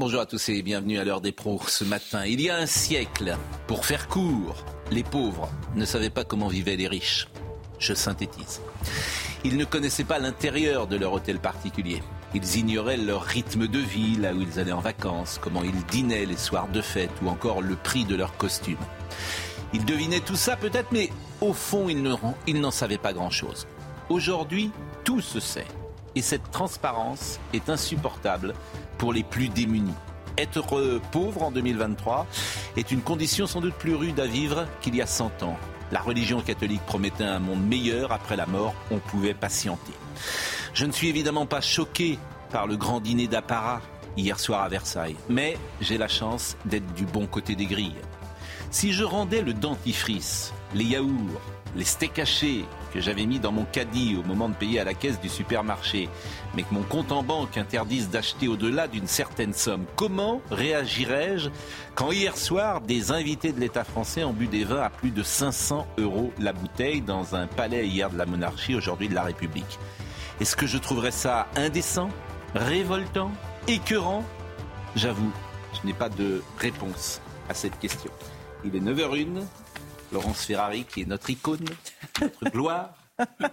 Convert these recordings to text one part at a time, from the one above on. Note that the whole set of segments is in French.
Bonjour à tous et bienvenue à l'heure des pros ce matin. Il y a un siècle, pour faire court, les pauvres ne savaient pas comment vivaient les riches. Je synthétise. Ils ne connaissaient pas l'intérieur de leur hôtel particulier. Ils ignoraient leur rythme de vie, là où ils allaient en vacances, comment ils dînaient les soirs de fête ou encore le prix de leurs costumes. Ils devinaient tout ça peut-être, mais au fond, ils ne- ils n'en savaient pas grand-chose. Aujourd'hui, tout se sait. Et cette transparence est insupportable pour les plus démunis. Être pauvre en 2023 est une condition sans doute plus rude à vivre qu'il y a 100 ans. La religion catholique promettait un monde meilleur après la mort, on pouvait patienter. Je ne suis évidemment pas choqué par le grand dîner d'apparat hier soir à Versailles, mais j'ai la chance d'être du bon côté des grilles. Si je rendais le dentifrice, les yaourts, les steaks hachés que j'avais mis dans mon caddie au moment de payer à la caisse du supermarché, mais que mon compte en banque interdise d'acheter au-delà d'une certaine somme, comment réagirais-je quand hier soir des invités de l'État français ont bu des vins à plus de 500 euros la bouteille dans un palais hier de la monarchie, aujourd'hui de la République? Est-ce que je trouverais ça indécent, révoltant, écœurant? J'avoue, je n'ai pas de réponse à cette question. Il est 9h01. Laurence Ferrari, qui est notre icône, notre gloire,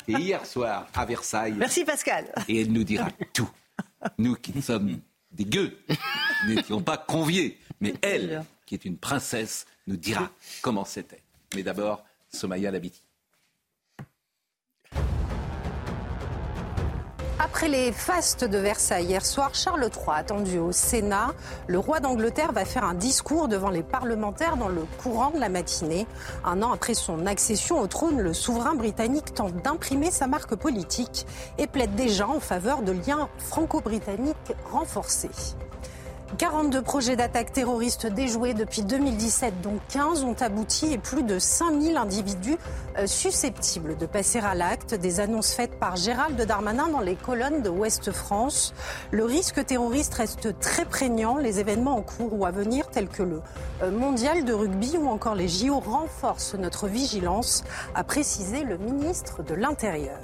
et hier soir à Versailles. Merci Pascal. Et elle nous dira tout. Nous qui sommes des gueux, nous n'étions pas conviés. Mais elle, qui est une princesse, nous dira comment c'était. Mais d'abord, Somaya Labiti. Après les fastes de Versailles hier soir, Charles III attendu au Sénat. Le roi d'Angleterre va faire un discours devant les parlementaires dans le courant de la matinée. Un an après son accession au trône, le souverain britannique tente d'imprimer sa marque politique et plaide déjà en faveur de liens franco-britanniques renforcés. 42 projets d'attaque terroriste déjoués depuis 2017, dont 15 ont abouti et plus de 5000 individus euh, susceptibles de passer à l'acte. Des annonces faites par Gérald Darmanin dans les colonnes de Ouest France. Le risque terroriste reste très prégnant. Les événements en cours ou à venir, tels que le euh, mondial de rugby ou encore les JO, renforcent notre vigilance, a précisé le ministre de l'Intérieur.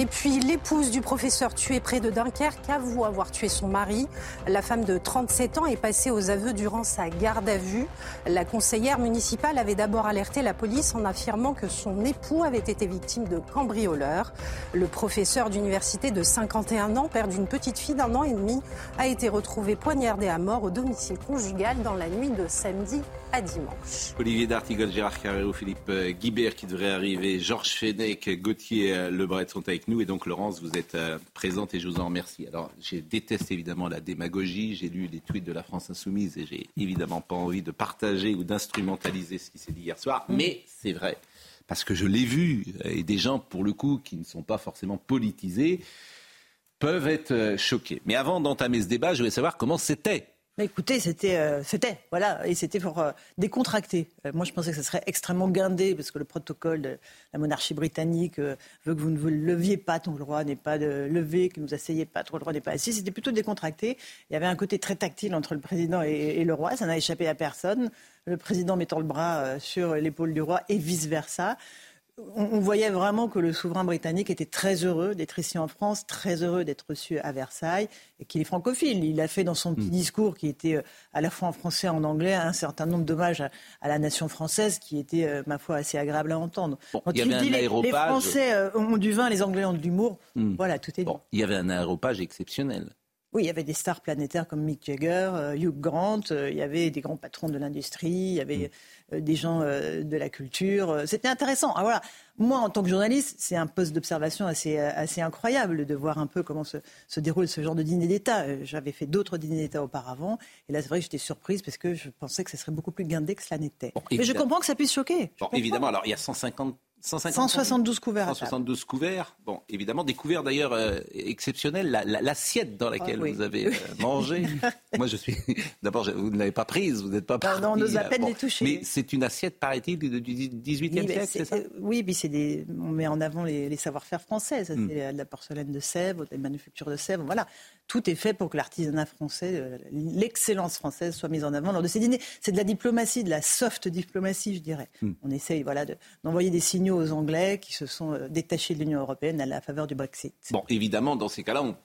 Et puis l'épouse du professeur tué près de Dunkerque avoue avoir tué son mari. La femme de 37 ans est passée aux aveux durant sa garde à vue. La conseillère municipale avait d'abord alerté la police en affirmant que son époux avait été victime de cambrioleurs. Le professeur d'université de 51 ans, père d'une petite fille d'un an et demi, a été retrouvé poignardé à mort au domicile conjugal dans la nuit de samedi à dimanche. Olivier D'Artigol, Gérard Carrero, Philippe euh, Guibert qui devrait arriver, Georges Fenech, Gauthier euh, Lebret sont avec nous. Et donc, Laurence, vous êtes euh, présente et je vous en remercie. Alors, je déteste évidemment la démagogie. J'ai lu les tweets de la France Insoumise et j'ai évidemment pas envie de partager ou d'instrumentaliser ce qui s'est dit hier soir. Mais c'est vrai. Parce que je l'ai vu. Et des gens, pour le coup, qui ne sont pas forcément politisés, peuvent être euh, choqués. Mais avant d'entamer ce débat, je voulais savoir comment c'était. Mais écoutez, c'était, euh, c'était, voilà, et c'était pour euh, décontracter. Euh, moi, je pensais que ce serait extrêmement guindé, parce que le protocole de la monarchie britannique veut que vous ne vous leviez pas, ton roi n'est pas de lever, que vous asseyez pas, ton roi n'est pas assis. C'était plutôt décontracté. Il y avait un côté très tactile entre le président et, et le roi, ça n'a échappé à personne. Le président mettant le bras sur l'épaule du roi et vice-versa. On, on voyait vraiment que le souverain britannique était très heureux d'être ici en France, très heureux d'être reçu à Versailles, et qu'il est francophile. Il a fait dans son petit discours, qui était euh, à la fois en français et en anglais, un certain nombre d'hommages à, à la nation française, qui était, euh, ma foi, assez agréable à entendre. Bon, Quand il y il avait dit un les. Français euh, ont du vin, les Anglais ont de l'humour, voilà, tout est dit. Bon, il y avait un aéropage exceptionnel. Oui, il y avait des stars planétaires comme Mick Jagger, euh, Hugh Grant, euh, il y avait des grands patrons de l'industrie, il y avait euh, des gens de la culture. C'était intéressant. Ah, voilà. Moi, en tant que journaliste, c'est un poste d'observation assez, assez incroyable de voir un peu comment se, se déroule ce genre de dîner d'État. J'avais fait d'autres dîners d'État auparavant, et là, c'est vrai que j'étais surprise parce que je pensais que ce serait beaucoup plus guindé que cela n'était. Bon, Mais je comprends que ça puisse choquer. Bon, évidemment, alors il y a 150 172 couverts. 172 couverts. Bon, évidemment, des couverts d'ailleurs euh, exceptionnels. L'assiette dans laquelle ah vous avez euh, mangé. Moi, je suis. D'abord, vous ne l'avez pas prise, vous n'êtes pas prise. Non, on nous a peine les toucher. Mais c'est une assiette, paraît-il, du 18e siècle, c'est ça Oui, puis c'est des. On met en avant les, savoir-faire français. Ça, c'est de la porcelaine de Sèvres, des manufactures de Sèvres. Voilà tout est fait pour que l'artisanat français, euh, l'excellence française soit mise en avant lors de ces dîners. C'est de la diplomatie, de la soft diplomatie, je dirais. Hmm. On essaye voilà, d'envoyer des signaux aux Anglais qui se sont euh, détachés de l'Union européenne à la faveur du Brexit. Bon, évidemment, dans ces cas-là, on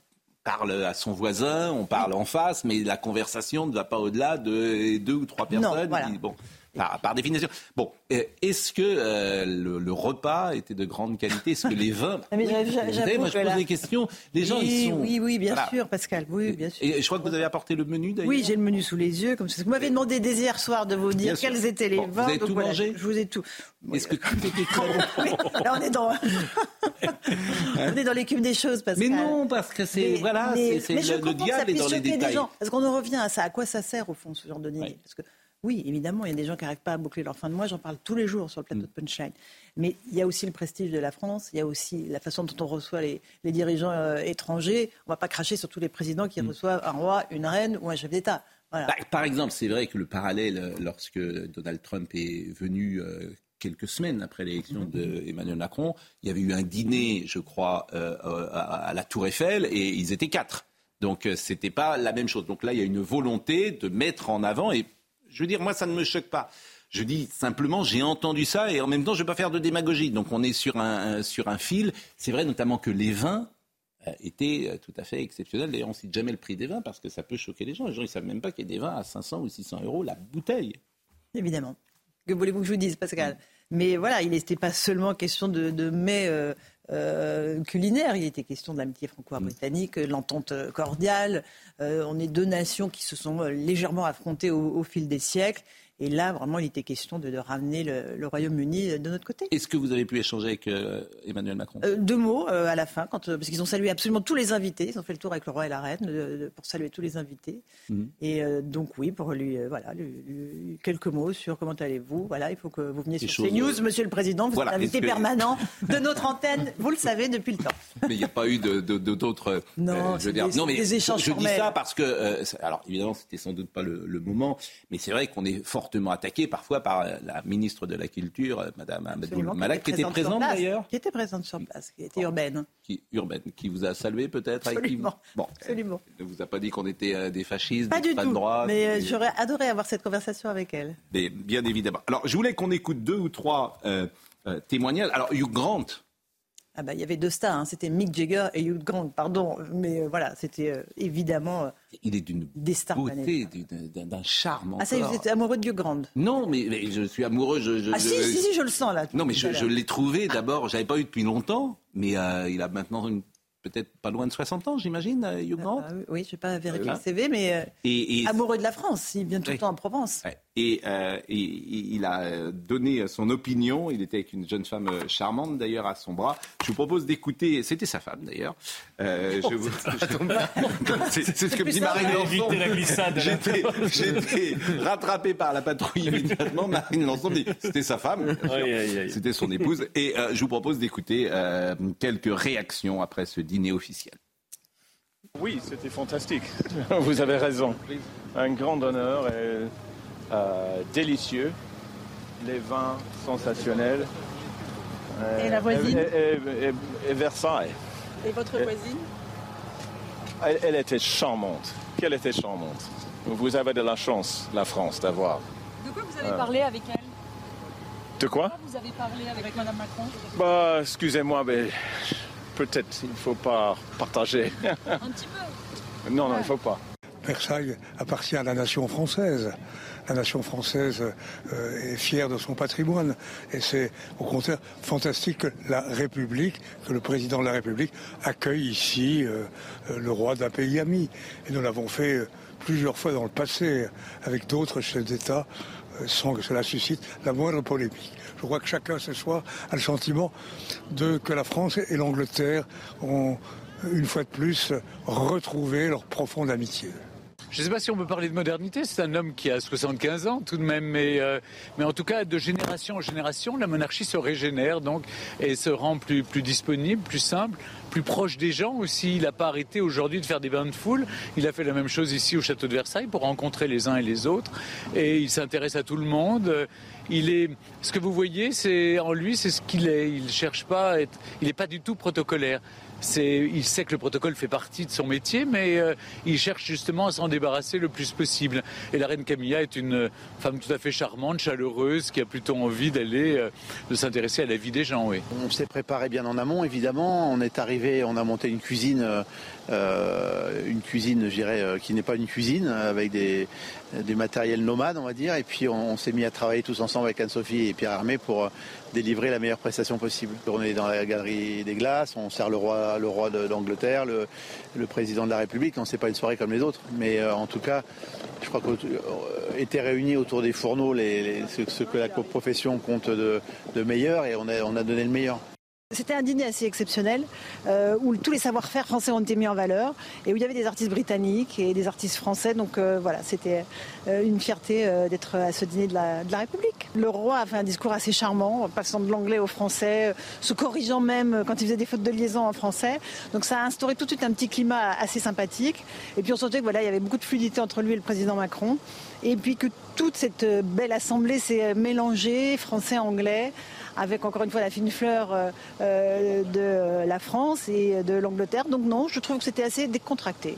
parle à son voisin, on parle en face, mais la conversation ne va pas au-delà de deux ou trois personnes. Non, bon, par, définition. Bon, euh, est-ce que euh, le, repas était de grande qualité? Est-ce que les vins? Ah, mais Moi, je pose des questions. Les gens, oui, ils sont... Oui, oui, bien sûr, Pascal. Oui, bien sûr. Et je crois que vous avez apporté le menu, d'ailleurs. Oui, j'ai le menu sous les yeux. Comme ça. Vous m'avez demandé dès hier soir de vous dire quels étaient les vins. Vous avez tout mangé? Je vous ai tout. Est-ce que tout était très bon? Là, on est dans, on est dans l'équipe des choses, Pascal. Mais non, parce que c'est voilà, c'est le, diable est dans les détails. Parce qu'on en revient à ça. À quoi ça sert au fond ce genre de dîner? Parce que oui, évidemment, il y a des gens qui n'arrivent pas à boucler leur fin de mois. J'en parle tous les jours sur le plateau mm. de Punchline. Mais il y a aussi le prestige de la France. Il y a aussi la façon dont on reçoit les, dirigeants euh, étrangers. On ne va pas cracher sur tous les présidents qui mm. reçoivent un roi, une reine ou un chef d'État. Bah, par exemple, c'est vrai que le parallèle, euh, lorsque Donald Trump est venu euh, quelques semaines après l'élection d'Emmanuel Macron, il y avait eu un dîner, je crois, à la Tour Eiffel et ils étaient quatre. Donc ce n'était pas la même chose. Donc là, il y a une volonté de mettre en avant et je veux dire, moi, ça ne me choque pas. Je dis simplement, j'ai entendu ça et en même temps, je ne vais pas faire de démagogie. Donc, on est sur un, sur un fil. C'est vrai notamment que les vins euh, étaient euh, tout à fait exceptionnels. D'ailleurs, on ne cite jamais le prix des vins parce que ça peut choquer les gens. Les gens, ils ne savent même pas qu'il y a des vins à 500 ou 600 euros la bouteille. Évidemment. Que voulez-vous que je vous dise, Pascal? Mais voilà, il n'était pas seulement question de, de mets euh, culinaires. Il était question de l'amitié franco-britannique, l'entente cordiale. on est deux nations qui se sont légèrement affrontées au fil des siècles. Et là, vraiment, il était question de, ramener le, Royaume-Uni de notre côté. Est-ce que vous avez pu échanger avec euh, Emmanuel Macron? Euh, Deux mots euh, à la fin, quand, parce qu'ils ont salué absolument tous les invités. Ils ont fait le tour avec le roi et la reine pour saluer tous les invités. Mhm. Et donc, oui, pour lui, voilà, quelques mots sur comment allez-vous. Voilà, il faut que vous veniez sur CNews, monsieur le Président. Vous êtes l'invité permanent de notre antenne, vous le savez, depuis le temps. Mais il n'y a pas eu d'autres. non, je veux dire, non, mais des échanges je, dis ça parce que, alors évidemment, c'était sans doute pas le, le moment, mais c'est vrai qu'on est fort fortement attaqué parfois par la ministre de la Culture, euh, Madame Amadou Malak, qui était présente d'ailleurs. Qui était présente sur place, qui était urbaine. Qui, urbaine, qui vous a salué peut-être Absolument. Bon, Absolument. Elle ne vous a pas dit qu'on était euh, des fascistes, pas des du tout. droite. Mais euh, j'aurais adoré avoir cette conversation avec elle. Mais bien évidemment. Alors, je voulais qu'on écoute deux ou trois témoignages. Alors, Hugh Grant, ah bah, il y avait deux stars, hein. c'était Mick Jagger et Hugh Grant, pardon, mais euh, voilà, c'était euh, évidemment. Euh, il est d'une beauté, d'un charme. Ah ça, vous êtes amoureux de Hugh Grant Non, mais, je suis amoureux. Je, ah si, si, si, je le sens là. Non, mais je, l'ai trouvé d'abord, j'avais pas eu depuis longtemps, mais il a maintenant une peut-être pas loin de 60 ans, j'imagine, Hugh Grant. Ah, oui, je n'ai pas vérifié le CV, mais amoureux de la France, il vient tout le temps en Provence. Euh, et, il a donné son opinion. Il était avec une jeune femme charmante d'ailleurs à son bras. Je vous propose d'écouter. C'était sa femme d'ailleurs. Euh, c'est ce que me dit Marine Lançon. J'étais rattrapé par la patrouille immédiatement. Marine Lançon dit c'était sa femme. C'était son épouse. Et euh, je vous propose d'écouter quelques réactions après ce dîner officiel. Oui, c'était fantastique. Vous avez raison. Un grand honneur. Et euh, délicieux, les vins sensationnels. et la voisine et, Versailles. Et votre voisine elle, était charmante. Qu'elle était charmante. Vous avez de la chance, la France, d'avoir. De quoi vous avez euh. parlé avec elle? De quoi, Vous avez parlé avec Mme Macron? Bah, excusez-moi, mais peut-être il ne faut pas partager. Un petit peu Non, non, il ne faut pas. Versailles appartient à la nation française la nation française euh, est fière de son patrimoine. Et c'est au contraire fantastique que la République, que le président de la République accueille ici euh, euh, le roi d'un pays ami. Et nous l'avons fait plusieurs fois dans le passé avec d'autres chefs d'État sans que cela suscite la moindre polémique. Je crois que chacun ce soir a le sentiment de que la France et l'Angleterre ont une fois de plus retrouvé leur profonde amitié. Je ne sais pas si on peut parler de modernité, c'est un homme qui a 75 ans tout de même, mais, euh, mais en tout cas, de génération en génération, la monarchie se régénère donc et se rend plus, plus disponible, plus simple, plus proche des gens aussi. Il n'a pas arrêté aujourd'hui de faire des bains de foule. Il a fait la même chose ici au château de Versailles pour rencontrer les uns et les autres. Et il s'intéresse à tout le monde. Il est, ce que vous voyez, c'est en lui, c'est ce qu'il est. Il cherche pas à être, il n'est pas du tout protocolaire il sait que le protocole fait partie de son métier, mais euh, il cherche justement à s'en débarrasser le plus possible. Et la reine Camilla est une femme tout à fait charmante, chaleureuse, qui a plutôt envie d'aller, euh, de s'intéresser à la vie des gens. On s'est préparé bien en amont, évidemment. On est arrivé, on a monté une cuisine. Euh, euh, une cuisine, je dirais, euh, qui n'est pas une cuisine, avec des, des matériels nomades, on va dire. Et puis on, s'est mis à travailler tous ensemble avec Anne-Sophie et Pierre Armé pour euh, délivrer la meilleure prestation possible. On est dans la galerie des glaces, on sert le roi, le roi d'Angleterre, le, le, président de la République. On sait pas une soirée comme les autres, mais en tout cas, je crois qu'étaient réunis autour des fourneaux les, ce, que la profession compte de, meilleur et on a donné le meilleur. C'était un dîner assez exceptionnel euh, où tous les savoir-faire français ont été mis en valeur et où il y avait des artistes britanniques et des artistes français. Donc euh, voilà, c'était euh, une fierté d'être à ce dîner de la, République. Le roi a fait un discours assez charmant, passant de l'anglais au français, se corrigeant même quand il faisait des fautes de liaison en français. Donc ça a instauré tout de suite un petit climat assez sympathique. Et puis on sentait que voilà, il y avait beaucoup de fluidité entre lui et le président Macron. Et puis que toute cette belle assemblée s'est mélangée, français-anglais avec encore une fois la fine fleur euh, euh, de la France et de l'Angleterre. Donc non, je trouve que c'était assez décontracté.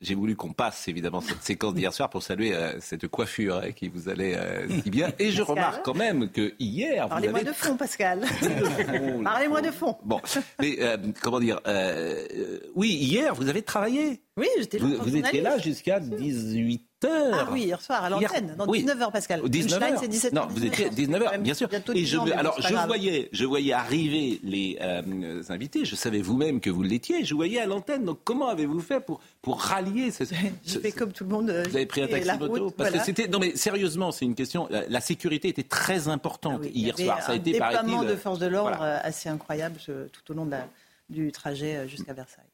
J'ai voulu qu'on passe évidemment cette séquence d'hier soir pour saluer euh, cette coiffure hein, qui vous allait si bien. Et je remarque quand même que hier. Parlez-moi de fond, Pascal. Parlez-moi de fond. Bon, mais comment dire Oui, hier vous avez travaillé. Oui, j'étais Vous, vous étiez là jusqu'à 18 ah oui, hier soir à l'antenne, dans 19h Pascal. 19h. c'est 17 Non, vous étiez 19h, bien sûr. Et je, alors je voyais, je voyais arriver les euh, invités. Je savais vous-même que vous l'étiez. Je voyais à l'antenne. Donc comment avez-vous fait pour pour rallier ce, J'ai fait comme tout le monde. Vous avez pris un taxi moto parce que c'était non mais sérieusement, c'est une question. La, sécurité était très importante ah hier soir. Ça a été un déploiement de forces de l'ordre euh, assez incroyable tout au long du trajet euh, jusqu'à Versailles.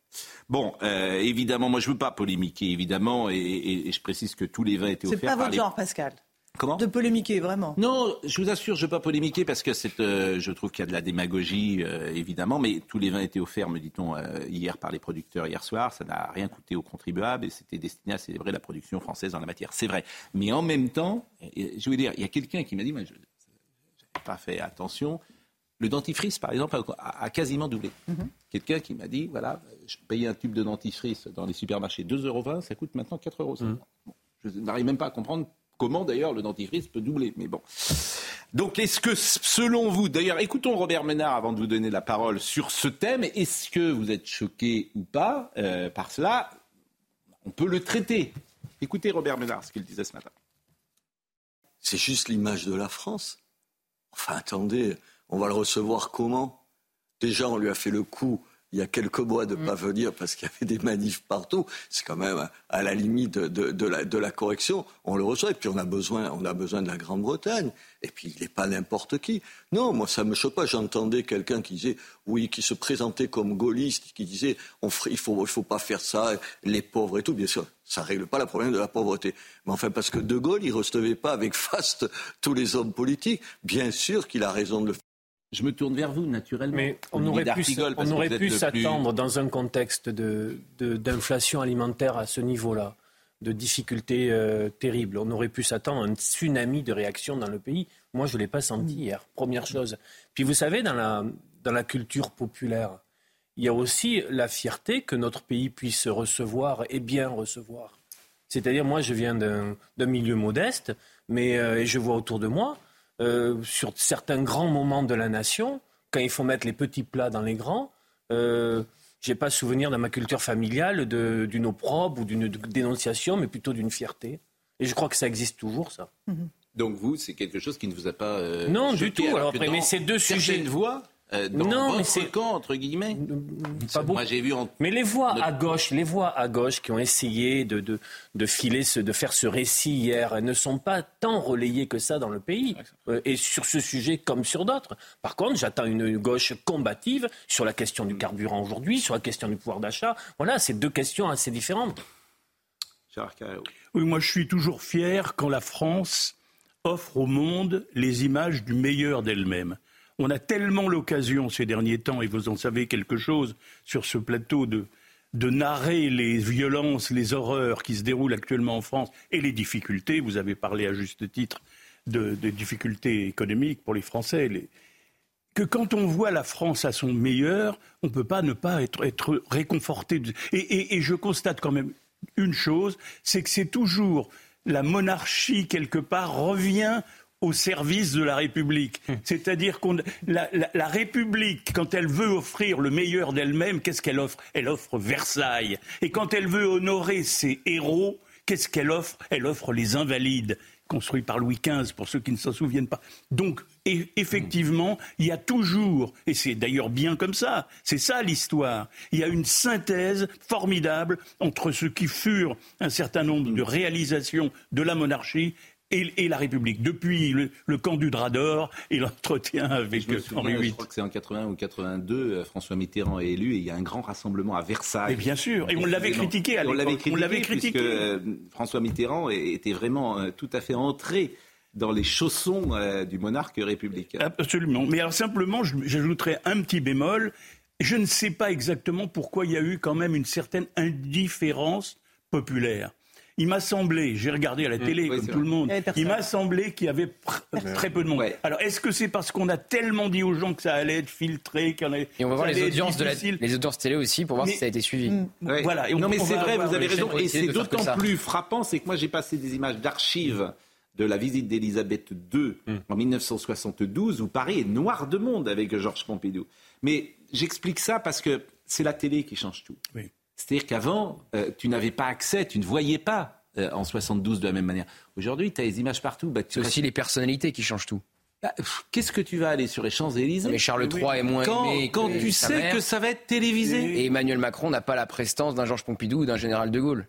Bon, euh, évidemment, moi je ne veux pas polémiquer, évidemment, et, je précise que tous les vins étaient offerts. C'est pas votre genre, Pascal. Comment De polémiquer, vraiment. Non, je vous assure, je ne veux pas polémiquer parce que euh, je trouve qu'il y a de la démagogie, euh, évidemment, mais tous les vins étaient offerts, me dit-on, hier par les producteurs hier soir. Ça n'a rien coûté aux contribuables et c'était destiné à célébrer la production française en la matière. C'est vrai. Mais en même temps, je veux dire, il y a quelqu'un qui m'a dit, moi, je n'ai pas fait attention, le dentifrice, par exemple, a, quasiment doublé. Mhm. Quelqu'un qui m'a dit, voilà, je payais un tube de dentifrice dans les supermarchés 2,20 euros, ça coûte maintenant 4,50 euros. Mhm. je n'arrive même pas à comprendre comment d'ailleurs le dentifrice peut doubler. Mais bon. Donc est-ce que selon vous, d'ailleurs écoutons Robert Ménard avant de vous donner la parole sur ce thème, est-ce que vous êtes choqué ou pas euh, par cela? On peut le traiter. Écoutez Robert Ménard, ce qu'il disait ce matin. C'est juste l'image de la France. Enfin attendez, on va le recevoir comment? Déjà, on lui a fait le coup il y a quelques mois de ne mm. pas venir parce qu'il y avait des manifs partout, c'est quand même à la limite de, la, correction. On le reçoit et puis on a besoin, on a besoin de la Grande-Bretagne. Et puis il n'est pas n'importe qui. Non, moi ça me choque pas. J'entendais quelqu'un qui disait, oui, qui se présentait comme gaulliste, qui disait, on, il faut, il faut pas faire ça, les pauvres et tout. Bien sûr, ça règle pas le problème de la pauvreté. Mais enfin, parce que De Gaulle, il recevait pas avec faste tous les hommes politiques. Bien sûr qu'il a raison de le faire. Je me tourne vers vous, naturellement. Mais on aurait pu, on aurait pu s'attendre dans un contexte d'inflation de, alimentaire à ce niveau-là, de difficultés euh, terribles. On aurait pu s'attendre à un tsunami de réaction dans le pays. Moi, je ne l'ai pas senti hier, première chose. Puis vous savez, dans la, dans la culture populaire, il y a aussi la fierté que notre pays puisse recevoir et bien recevoir. C'est-à-dire, moi, je viens d'un milieu modeste, mais euh, et je vois autour de moi euh, sur certains grands moments de la nation, quand il faut mettre les petits plats dans les grands, euh, j'ai pas souvenir dans ma culture familiale d'une opprobre ou d'une dénonciation, mais plutôt d'une fierté. Et je crois que ça existe toujours, ça. Mhm. Donc vous, c'est quelque chose qui ne vous a pas... Euh, non, du tout. Alors, après, mais ces deux sujets... voix euh, non, mais c'est quand entre guillemets. Pas Moi, j'ai vu. Mais les voix à gauche, les voix à gauche qui ont essayé de, de, de filer, ce, de faire ce récit hier, ne sont pas tant relayées que ça dans le pays. Euh, et sur ce sujet comme sur d'autres. Par contre, j'attends une gauche combative sur la question du carburant aujourd'hui, sur la question du pouvoir d'achat. Voilà, c'est deux questions assez différentes. Oui, moi je suis toujours fier quand la France offre au monde les images du meilleur d'elle-même. On a tellement l'occasion ces derniers temps, et vous en savez quelque chose sur ce plateau, de, de narrer les violences, les horreurs qui se déroulent actuellement en France et les difficultés. Vous avez parlé à juste titre de, difficultés économiques pour les Français. que quand on voit la France à son meilleur, on ne peut pas ne pas être, être réconforté. et, je constate quand même une chose, c'est que c'est toujours la monarchie, quelque part, revient au service de la République. Hum. C'est-à-dire que la, la, République, quand elle veut offrir le meilleur d'elle-même, qu'est-ce qu'elle offre? Elle offre Versailles. Et quand elle veut honorer ses héros, qu'est-ce qu'elle offre? Elle offre les invalides construit par Louis XV, pour ceux qui ne s'en souviennent pas. Donc, effectivement, il y a toujours, et c'est d'ailleurs bien comme ça, c'est ça l'histoire, il y a une synthèse formidable entre ce qui furent un certain nombre de réalisations de la monarchie et, la République. Depuis le, camp du drap d'or et l'entretien avec Henri VIII. Je crois que c'est en 81 ou 82, euh, François Mitterrand est élu et il y a un grand rassemblement à Versailles. Et bien sûr, et on l'avait critiqué à l'époque. On l'avait critiqué, puisque euh, François Mitterrand était vraiment euh, tout à fait entré dans les chaussons du monarque républicain. Absolument. Mais alors simplement, j'ajouterais un petit bémol. Je ne sais pas exactement pourquoi il y a eu quand même une certaine indifférence populaire il m'a semblé, j'ai regardé à la mmh, télé comme tout le monde, il m'a semblé qu'il y avait très peu de monde. Alors est-ce que c'est parce qu'on a tellement dit aux gens que ça allait être filtré qu'on Et on va voir les audiences, de la, les audiences télé aussi pour voir si ça a été suivi. Mmh. Voilà. non mais c'est vrai, vous avez raison. Et c'est d'autant plus frappant, c'est que moi j'ai passé des images d'archives de la visite d'Élisabeth II mmh. en 1972 où Paris est noir de monde avec Georges Pompidou. Mais j'explique ça parce que c'est la télé qui change tout. Oui. C'est-à-dire qu'avant, euh, tu n'avais pas accès, tu ne voyais pas euh, en 72 de la même manière. Aujourd'hui, tu as les images partout. Bah, c'est aussi les personnalités qui changent tout. Bah, qu'est-ce que tu vas aller sur les Champs-Élysées Mais Charles III est moins quand, aimé Quand tu sais que ça va être télévisé. Et Emmanuel Macron n'a pas la prestance d'un Georges Pompidou ou d'un général de Gaulle.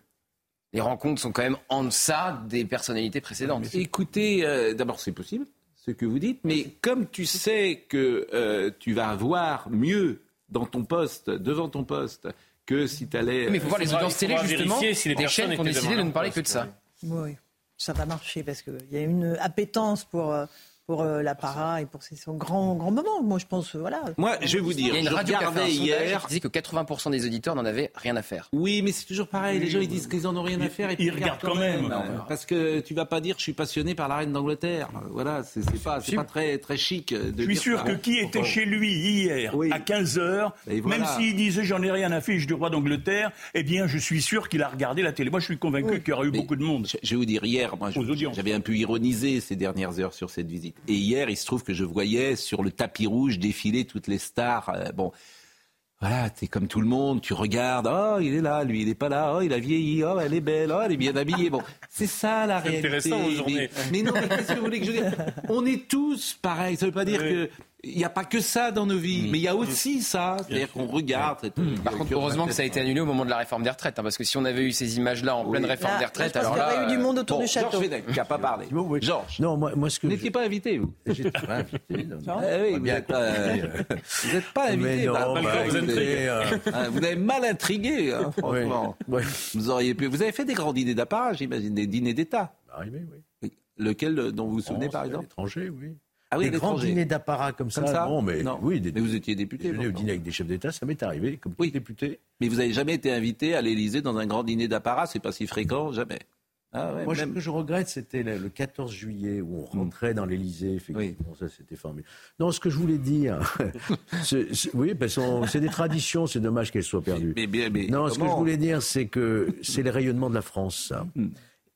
Les rencontres sont quand même en deçà des personnalités précédentes. Écoutez, euh, d'abord c'est possible, ce que vous dites, mais comme tu sais que tu vas avoir mieux dans ton poste, devant ton poste, que si tu allais. Mais il faut voir les audiences télé, justement, si les des chaînes qui ont décidé de ne parler que de ça. Oui, ça va marcher parce qu'il y a une appétence pour euh, pour euh, l'apparat et pour son grand, grand moment. Moi, je pense, voilà. Moi, je vais vous dire, il y a une radio qui hier, qui disait que 80% des auditeurs n'en avaient rien à faire. Oui, mais c'est toujours pareil. Les gens, ils disent qu'ils en ont rien à faire et puis ils, regardent quand même. parce que tu vas pas dire, je suis passionné par la reine d'Angleterre. Voilà, c'est pas, c'est pas très, très chic. De je suis sûr que qui était chez lui hier à 15 h même s'il disait, j'en ai rien à faire du roi d'Angleterre, eh bien, je suis sûr qu'il a regardé la télé. Moi, je suis convaincu qu'il y aurait eu beaucoup de monde. Je vais vous dire, hier, moi, j'avais un peu ironisé ces dernières heures sur cette visite. Et hier, il se trouve que je voyais sur le tapis rouge défiler toutes les stars. Euh, bon, voilà, t'es comme tout le monde, tu regardes, oh, il est là, lui, il est pas là, oh, il a vieilli, oh, elle est belle, oh, elle est bien habillée. Bon, c'est ça la réalité. Intéressant aujourd'hui. Mais, non, mais qu'est-ce que vous voulez que je dise? On est tous pareils. Ça veut pas dire que il n'y a pas que ça dans nos vies, mm. mais il y a aussi ça. C'est-à-dire qu'on regarde. Par contre, heureusement que ça a été annulé au moment de la réforme des retraites, hein, parce que si on avait eu ces images-là en pleine réforme des retraites, alors là. Il y aurait eu du monde autour du château. Georges qui n'a pas parlé. Georges. Non, moi, moi ce que. Vous n'étiez pas invité, vous J'étais pas invité. Ah oui, vous n'êtes pas, vous pas invité. Bah, vous, euh, ah, vous avez mal intrigué, hein, franchement. Vous auriez pu. Vous avez fait des grands dîners d'apparat, j'imagine, des dîners d'État. Arrivé, oui. Lequel dont vous vous souvenez, par exemple L'étranger, oui. Ah oui, des grands dîners d'apparat comme, ça, Non, mais oui, mais vous étiez député. Au dîner avec des chefs d'État, ça m'est arrivé comme oui. député. Mais vous n'avez jamais été invité à l'Élysée dans un grand dîner d'apparat, c'est pas si fréquent, jamais. Ah ouais, Moi, ce que je regrette, c'était le 14 juillet où on rentrait dans l'Élysée. Effectivement, ça, c'était formidable. Non, ce que je voulais dire, oui, parce que c'est des traditions. C'est dommage qu'elles soient perdues. Mais, mais, non, ce que je voulais dire, c'est que c'est les rayonnements de la France, ça. Hmm.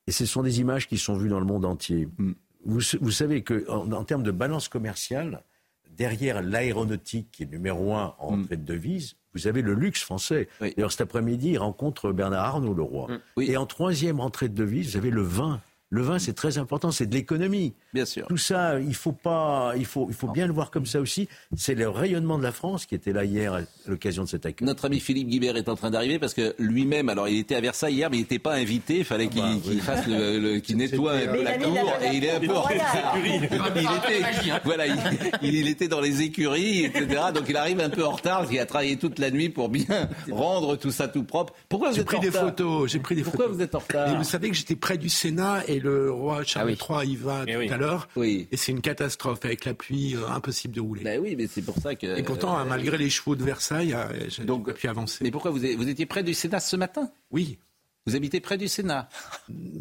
Et ce sont des images qui sont vues dans le monde entier. Hmm vous, savez qu'en en, termes de balance commerciale, derrière l'aéronautique, qui est numéro un en mm. entrée de devises, vous avez le luxe français. D'ailleurs, cet après-midi, il rencontre Bernard Arnault, le roi. Mm. Et en troisième entrée de devises, vous avez le vin. Le vin, c'est très important, c'est de l'économie. Bien sûr. Tout ça, il faut pas, il faut, il faut bien le voir comme ça aussi. C'est le rayonnement de la France qui était là hier à l'occasion de cet accueil. Notre ami Philippe Guibert est en train d'arriver parce que lui-même, alors il était à Versailles hier, mais il n'était pas invité. Il fallait qu'il bah, qu'il oui. fasse le, le- qu'il nettoie un peu Mais la il cour la- et il est un peu en retard. Il était, voilà, il, il- il était dans les écuries, etc. Donc il arrive un peu en retard. parce qu'il a travaillé toute la nuit pour bien rendre tout ça tout propre. Pourquoi vous J'ai êtes pris en des retard photos. J'ai pris des Pourquoi photos. vous êtes en retard Et vous savez que j'étais près du Sénat et le roi Charles Ah oui. III y va Eh tout oui. à l'heure. Oui. Et c'est une catastrophe avec la pluie, euh, impossible de rouler. Ben oui, mais c'est pour ça que. Et pourtant, euh, malgré les chevaux de Versailles, euh, j'ai pu avancer. Mais pourquoi vous, vous étiez près du Sénat ce matin? Oui. Vous habitez près du Sénat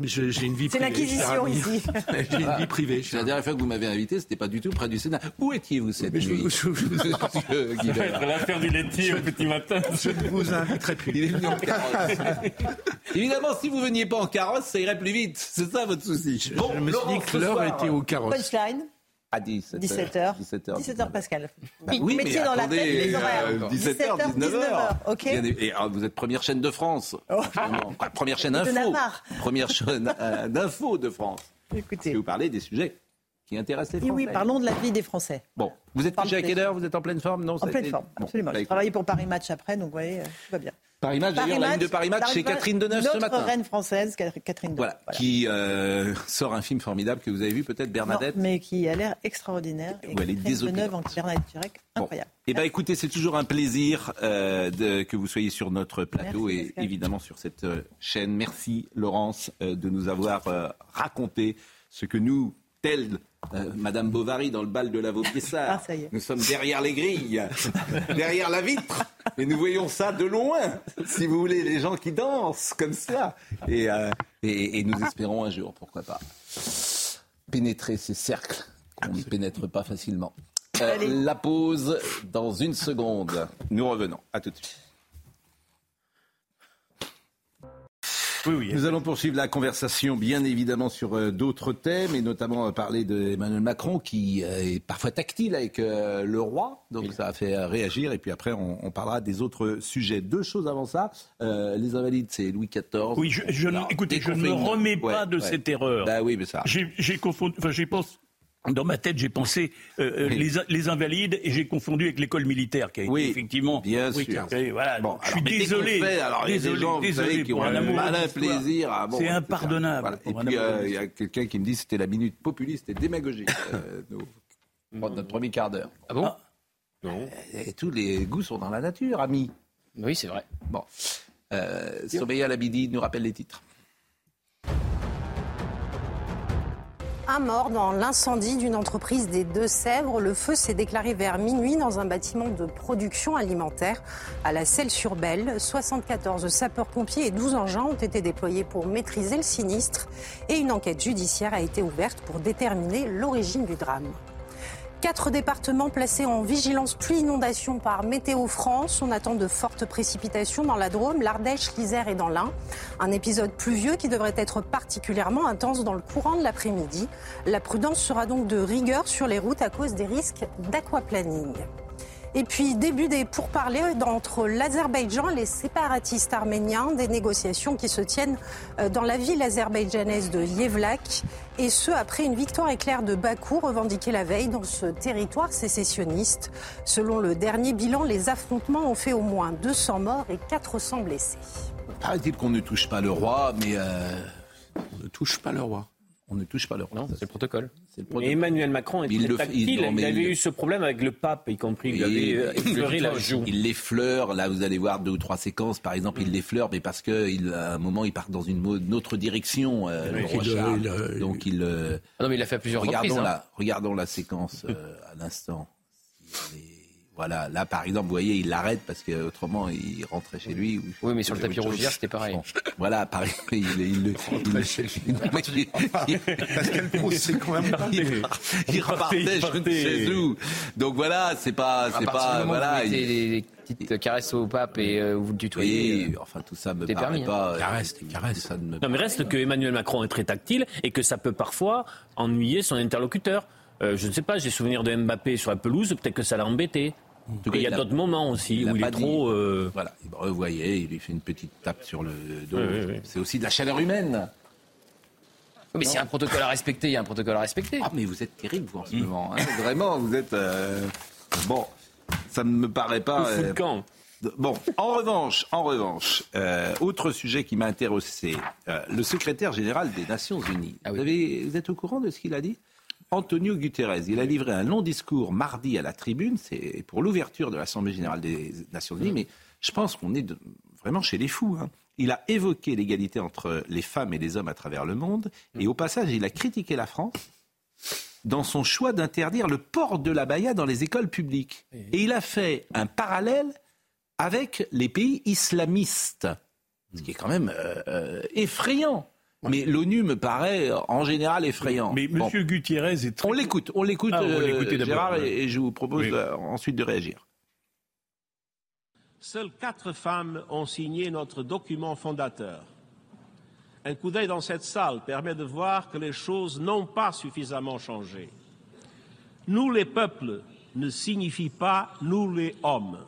je- J'ai une vie C'est privée. l'acquisition cher ami. ici. J'ai une vie privée. C'est la dernière fois que vous m'avez invité, c'était pas du tout près du Sénat. Où étiez-vous cette Mais je- nuit je- je- Monsieur Guibert l'affaire du laitier au petit matin. Je ne vous inviterai plus. Il est venu en carrosse. Évidemment, si vous veniez pas en carrosse, ça irait plus vite. C'est ça votre souci. Bon, je me suis dit que l'heure était au carrosse. Punchline, À 17h. 17h. 17h. 17h Pascal. Bah Vous oui, mettez mais dans la tête les horaires. euh, 17h, 19h. ok et, vous êtes première chaîne de France. Enfin, première chaîne De info. Navarre. Première chaîne euh, d'info de France. Je Écoutez. vais vous parler des sujets qui intéressent les Oui, Français. oui, parlons de la vie des Français. Bon, vous êtes couché à de quelle heure? Vous êtes en pleine forme? Non, En pleine été- forme, Bon, absolument. bah, Je travaille pour Paris Match après, donc vous voyez, euh, tout va bien. Paris Match, d'ailleurs, la ligne de Paris Match chez Catherine Deneuve ce Notre matin. reine française, Catherine Deneuve. Voilà, qui euh, sort un film formidable que vous avez vu peut-être, Bernadette. Non, mais qui a l'air extraordinaire. Et Où elle est. Deneuve en Bernadette Turek, Bon. incroyable. Eh bien, écoutez, c'est toujours un plaisir euh, de- que vous soyez sur notre plateau Merci, et Pascal. évidemment sur cette euh, chaîne. Merci, Laurence, de nous avoir raconté ce que nous, tel euh, Madame Bovary dans le bal de la Vaubyessard, Ah, nous sommes derrière les grilles, derrière la vitre, et nous voyons ça de loin, si vous voulez, les gens qui dansent comme ça. Et, euh, et- et nous espérons un jour, pourquoi pas, pénétrer ces cercles qu'on ne pénètre pas facilement. Euh, la pause dans une seconde. Nous revenons. À tout de suite. Nous allons poursuivre la conversation, bien évidemment, sur euh, d'autres thèmes, et notamment euh, parler d'Emmanuel Macron, qui euh, est parfois tactile avec le roi, donc ça a fait réagir, et puis après, on, on parlera des autres sujets. Deux choses avant ça. Les Invalides, c'est Louis XIV. Oui, je, je écoutez, je ne me remets pas Ouais, de ouais. cette erreur. Bah oui, mais ça. J'ai j'ai confondu, enfin, j'ai pensé. Dans ma tête, j'ai pensé euh, euh, les, les invalides et j'ai confondu avec l'école militaire qui a été Oui, effectivement. bien oui, sûr. voilà, Bon, je suis désolé. fait, alors, il y a des désolé, gens, vous désolé savez, qui pour ont un malin plaisir à- bon, C'est etc. impardonnable. Voilà. Et puis, euh, il y a quelqu'un qui me dit que c'était la minute populiste et démagogique, euh, nos- notre premier quart d'heure. Ah bon? Non. Et tous les goûts sont dans la nature, ami. Oui, c'est vrai. Bon. Euh, Sobeya Labidi nous rappelle les titres. Un mort dans l'incendie d'une entreprise des Deux-Sèvres. Le feu s'est déclaré vers minuit dans un bâtiment de production alimentaire à la Selle-sur-Belle. 74 sapeurs-pompiers et 12 engins ont été déployés pour maîtriser le sinistre et une enquête judiciaire a été ouverte pour déterminer l'origine du drame. Quatre départements placés en vigilance pluie-inondation par Météo France. On attend de fortes précipitations dans la Drôme, l'Ardèche, l'Isère et dans l'Ain. Un épisode pluvieux qui devrait être particulièrement intense dans le courant de l'après-midi. La prudence sera donc de rigueur sur les routes à cause des risques d'aquaplaning. Et puis, début des pourparlers entre l'Azerbaïdjan et les séparatistes arméniens, des négociations qui se tiennent euh, dans la ville azerbaïdjanaise de Yevlak, et ce après une victoire éclair de Bakou revendiquée la veille dans ce territoire sécessionniste. Selon le dernier bilan, les affrontements ont fait au moins 200 morts et 400 blessés. Paraît-il qu'on ne touche pas le roi, mais euh, On ne touche pas le roi. On ne touche pas le roi. Non, c'est le protocole. C'est le protocole. Emmanuel Macron est Il très tactile. il- Il, avait il- eu ce problème avec le pape, y compris. Il avait euh, effleuré la joue. Il l'effleure, là vous allez voir deux ou trois séquences, par exemple, il l'effleure, mais parce que il, à un moment il part dans une, autre direction, euh, le Oui, roi il, Charles. il, Donc il... euh, Ah non, mais il l'a fait à plusieurs regardons, reprises. hein. la, regardons la séquence euh, à l'instant. Si Voilà, là par exemple, vous voyez, il l'arrête parce que autrement il rentrait chez lui. ou- Oui, mais sur le tapis rouge hier, c'était pareil. Voilà, pareil, il, il, il, il- Pascal Pro, c'est quand même pas. il, il repartait je ne sais où. Donc voilà, c'est pas, c'est pas, voilà. petites caresses au pape et euh, vous le tutoyez. Oui, euh, enfin tout ça me paraît permis, hein. pas. Caresse, des caresses. Ça ne me Non, mais reste que Emmanuel Macron est très tactile et que ça peut parfois ennuyer son interlocuteur. Euh, je ne sais pas, j'ai souvenir de Mbappé sur la pelouse, peut-être que ça l'a embêté. Tout cas, il y a il a- d'autres moments aussi il où il est trop. euh, Voilà, vous voyez, il lui fait une petite tape sur le dos. Oui, oui, oui. C'est aussi de la chaleur humaine. Mais s'il y a un protocole à respecter, il y a un protocole à respecter. Ah, mais vous êtes terrible, vous, en ce moment. hein. Vraiment, vous êtes. euh, Bon, ça ne me paraît pas. Euh, camp. Bon, en revanche, en revanche, euh, autre sujet qui m'a intéressé, euh, le secrétaire général des Nations Unies. Ah vous, avez- vous êtes au courant de ce qu'il a dit? Antonio Guterres, il a livré un long discours mardi à la tribune, c'est pour l'ouverture de l'Assemblée générale des Nations Unies, mais je pense qu'on est de- vraiment chez les fous. hein. Il a évoqué l'égalité entre les femmes et les hommes à travers le monde, et au passage, il a critiqué la France dans son choix d'interdire le port de la baya dans les écoles publiques. Et il a fait un parallèle avec les pays islamistes, ce qui est quand même euh, euh, Mais l'ONU me paraît en général effrayant. Mais Bon. M. Gutiérrez est très... On l'écoute, on l'écoute, Ah, euh, Gérard, et, et je vous propose Oui. euh, ensuite de réagir. Seules quatre femmes ont signé notre document fondateur. Un coup d'œil dans cette salle permet de voir que les choses n'ont pas suffisamment changé. Nous, les peuples, ne signifie pas nous, les hommes.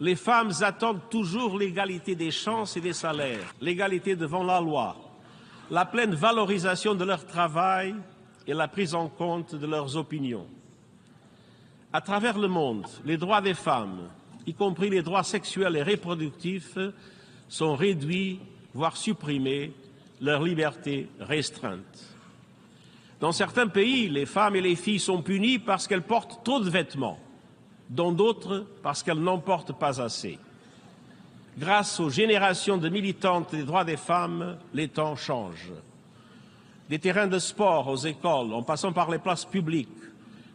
Les femmes attendent toujours l'égalité des chances et des salaires, l'égalité devant la loi, la pleine valorisation de leur travail et la prise en compte de leurs opinions. À travers le monde, les droits des femmes, y compris les droits sexuels et reproductifs, sont réduits, voire supprimés, leur liberté restreinte. Dans certains pays, les femmes et les filles sont punies parce qu'elles portent trop de vêtements, dans d'autres parce qu'elles n'en portent pas assez. Grâce aux générations de militantes des droits des femmes, les temps changent. Des terrains de sport aux écoles, en passant par les places publiques,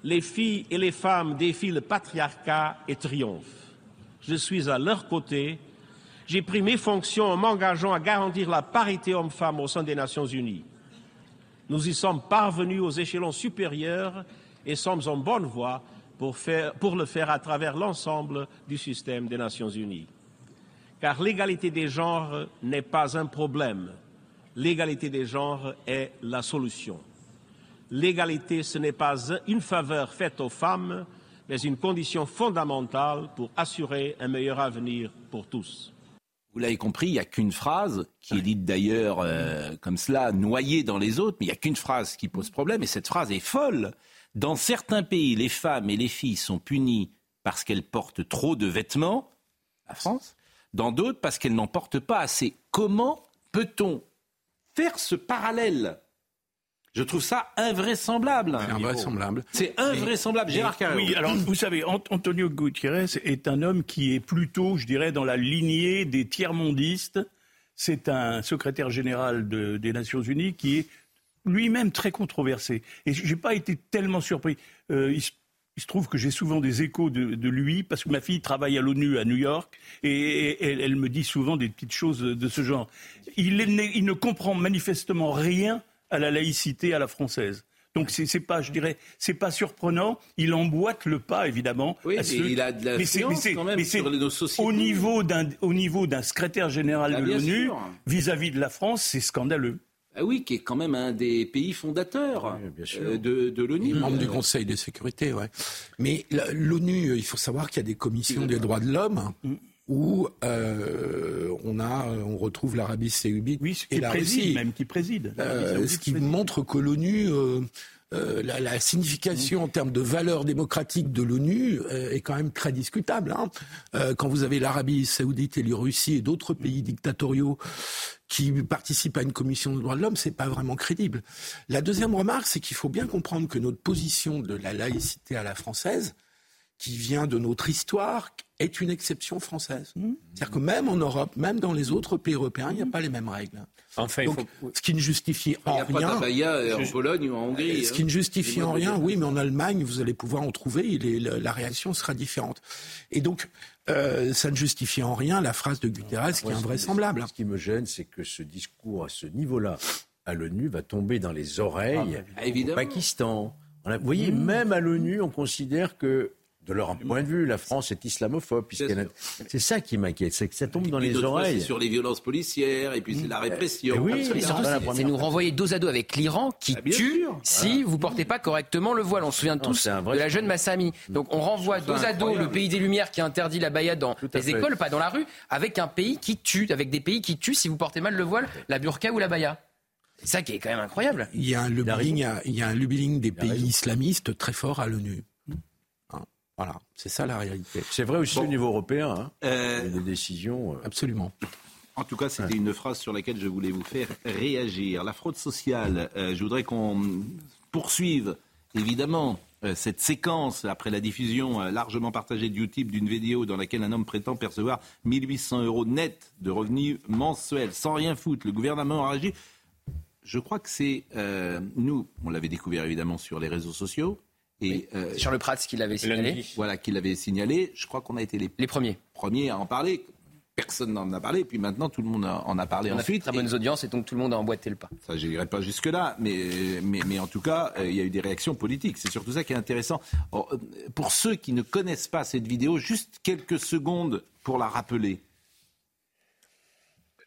les filles et les femmes défient le patriarcat et triomphent. Je suis à leur côté. J'ai pris mes fonctions en m'engageant à garantir la parité homme-femme au sein des Nations Unies. Nous y sommes parvenus aux échelons supérieurs et sommes en bonne voie pour le faire à travers l'ensemble du système des Nations Unies. Car l'égalité des genres n'est pas un problème. L'égalité des genres est la solution. L'égalité, ce n'est pas une faveur faite aux femmes, mais une condition fondamentale pour assurer un meilleur avenir pour tous. Vous l'avez compris, il n'y a qu'une phrase, qui est dite d'ailleurs euh, comme cela, noyée dans les autres, mais il n'y a qu'une phrase qui pose problème, et cette phrase est folle. Dans certains pays, les femmes et les filles sont punies parce qu'elles portent trop de vêtements, la France, dans d'autres parce qu'elles n'en portent pas assez. Comment peut-on faire ce parallèle? Je trouve ça invraisemblable. C'est invraisemblable. C'est invraisemblable. Gérard Carrero. Oui, alors vous savez, Ant- Antonio Gutiérrez est un homme qui est plutôt, je dirais, dans la lignée des tiers-mondistes. C'est un secrétaire général de- des Nations Unies qui est lui-même très controversé. Et j'ai pas été tellement surpris. Euh, il, se- il se trouve que j'ai souvent des échos de, de lui parce que ma fille travaille à l'ONU à New York et, et elle, elle me dit souvent des petites choses de ce genre. Il, est né- il ne comprend manifestement rien à la laïcité à la française. Donc c'est pas, je dirais, c'est pas surprenant. Il emboîte le pas évidemment. Oui, il a de mais c'est- mais quand même mais c'est sur nos sociétés. Au niveau d'un au niveau d'un secrétaire général Ah, de l'ONU vis-à-vis de la France, c'est scandaleux. Ah oui, qui est quand même un des pays fondateurs euh, de, de l'ONU. membre du Euh, Conseil de sécurité, ouais. Mais l'ONU, il faut savoir qu'il y a des commissions des droits de l'homme où euh, on a, on retrouve l'Arabie Saoudite et qui la préside Russie. même, qui préside. l'Arabie Euh, Saoudite ce qui montre que l'ONU, euh, euh, la, la signification en termes de valeur démocratique de l'ONU euh, est quand même très discutable. hein. Euh, quand vous avez l'Arabie Saoudite et la Russie et d'autres pays dictatoriaux qui participent à une commission des droits de l'homme, c'est pas vraiment crédible. La deuxième remarque, c'est qu'il faut bien comprendre que notre position de la laïcité à la française, qui vient de notre histoire, est une exception française. C'est-à-dire que même en Europe, même dans les autres pays européens, il n'y a pas les mêmes règles. Enfin, il ce qui ne justifie Il en n'y a pas rien. euh, en Pologne ou en Hongrie. Ce qui hein. ne justifie en rien, oui, mais en Allemagne, vous allez pouvoir en trouver, et la, réaction sera différente. Et donc, euh, ça ne justifie en rien la phrase de Guterres qui est ce invraisemblable. Ce qui me gêne, c'est que ce discours à ce niveau-là, à l'ONU, va tomber dans les oreilles Ah, au évidemment. Pakistan. Vous voyez, même à l'ONU, on considère que, de leur point de vue, la France est islamophobe. puisqu'elle C'est ça qui m'inquiète, c'est que ça tombe dans les oreilles. C'est sur les violences policières, et puis c'est la répression. Eh oui, Et surtout, c'est- nous renvoyer dos à dos avec l'Iran qui Ah, tue sûr. si vous portez pas correctement le voile. On se souvient Non, tous de la jeune Massami. Donc on renvoie dos à dos le pays des Lumières qui interdit la baïa dans les fait. écoles, pas dans la rue, avec un pays qui tue, avec des pays qui tuent si vous portez mal le voile, la burqa ou la baïa. C'est ça qui est quand même incroyable. Il y a un lobbying, il y a un lobbying des pays islamistes très fort à l'ONU. Voilà, c'est ça la réalité. C'est vrai aussi au niveau européen. Hein. Euh, Il y a des décisions. euh, Absolument. En tout cas, c'était une phrase sur laquelle je voulais vous faire réagir. La fraude sociale, euh, je voudrais qu'on poursuive, évidemment, euh, cette séquence après la diffusion euh, largement partagée de YouTube d'une vidéo dans laquelle un homme prétend percevoir 1800 euros net de revenus mensuels sans rien foutre. Le gouvernement a réagi. Je crois que c'est euh, nous, on l'avait découvert évidemment sur les réseaux sociaux. Et, euh, Sur le Prats qu'il avait signalé. Voilà, qu'il avait signalé. Je crois qu'on a été les, les premiers. premiers à en parler. Personne n'en a parlé, puis maintenant tout le monde en a parlé On a fait ensuite. très bonnes audiences et donc tout le monde a emboîté le pas. Ça, je n'irai pas jusque-là, mais, mais, mais en tout cas, euh, il y a eu des réactions politiques. C'est surtout ça qui est intéressant. Alors, euh, pour ceux qui ne connaissent pas cette vidéo, juste quelques secondes pour la rappeler.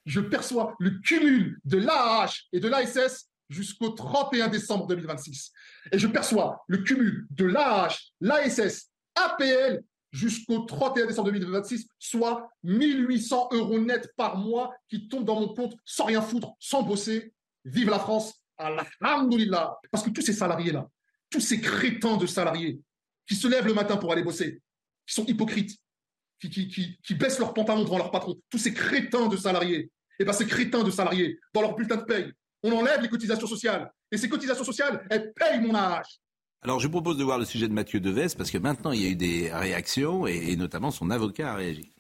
je perçois le cumul de l'AAH et de l'ASS jusqu'au 31 décembre 2026. Et je perçois le cumul de l'AAH, l'ASS, APL jusqu'au 31 décembre 2026, soit 1800 euros net par mois qui tombent dans mon compte sans rien foutre, sans bosser. Vive la France, alhamdoulilah. Parce que tous ces salariés-là, tous ces crétins de salariés qui se lèvent le matin pour aller bosser, qui sont hypocrites, qui, qui baissent leurs pantalons devant leur patron, tous ces crétins de salariés, et bien ces crétins de salariés, dans leur bulletin de paye, on enlève les cotisations sociales. Et ces cotisations sociales, elles payent mon AH. Alors, je vous propose de voir le sujet de Mathieu Deves, parce que maintenant, il y a eu des réactions, et, et notamment son avocat a réagi.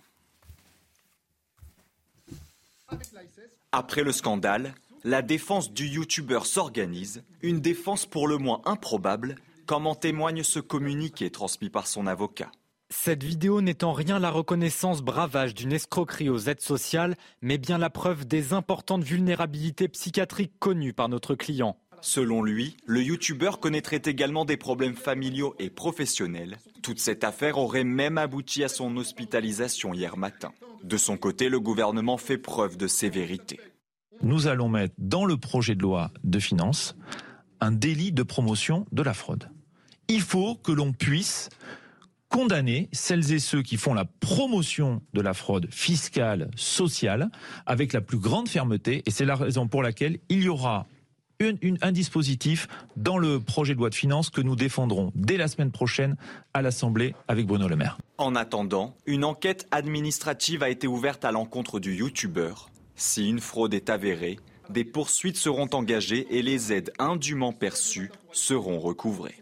Après le scandale, la défense du youtubeur s'organise, une défense pour le moins improbable, comme en témoigne ce communiqué transmis par son avocat. Cette vidéo n'est en rien la reconnaissance bravage d'une escroquerie aux aides sociales, mais bien la preuve des importantes vulnérabilités psychiatriques connues par notre client. Selon lui, le youtubeur connaîtrait également des problèmes familiaux et professionnels. Toute cette affaire aurait même abouti à son hospitalisation hier matin. De son côté, le gouvernement fait preuve de sévérité. Nous allons mettre dans le projet de loi de finances un délit de promotion de la fraude. Il faut que l'on puisse condamner celles et ceux qui font la promotion de la fraude fiscale, sociale, avec la plus grande fermeté. Et c'est la raison pour laquelle il y aura un dispositif dans le projet de loi de finances que nous défendrons dès la semaine prochaine à l'Assemblée avec Bruno Le Maire. En attendant, une enquête administrative a été ouverte à l'encontre du youtubeur. Si une fraude est avérée, des poursuites seront engagées et les aides indûment perçues seront recouvrées.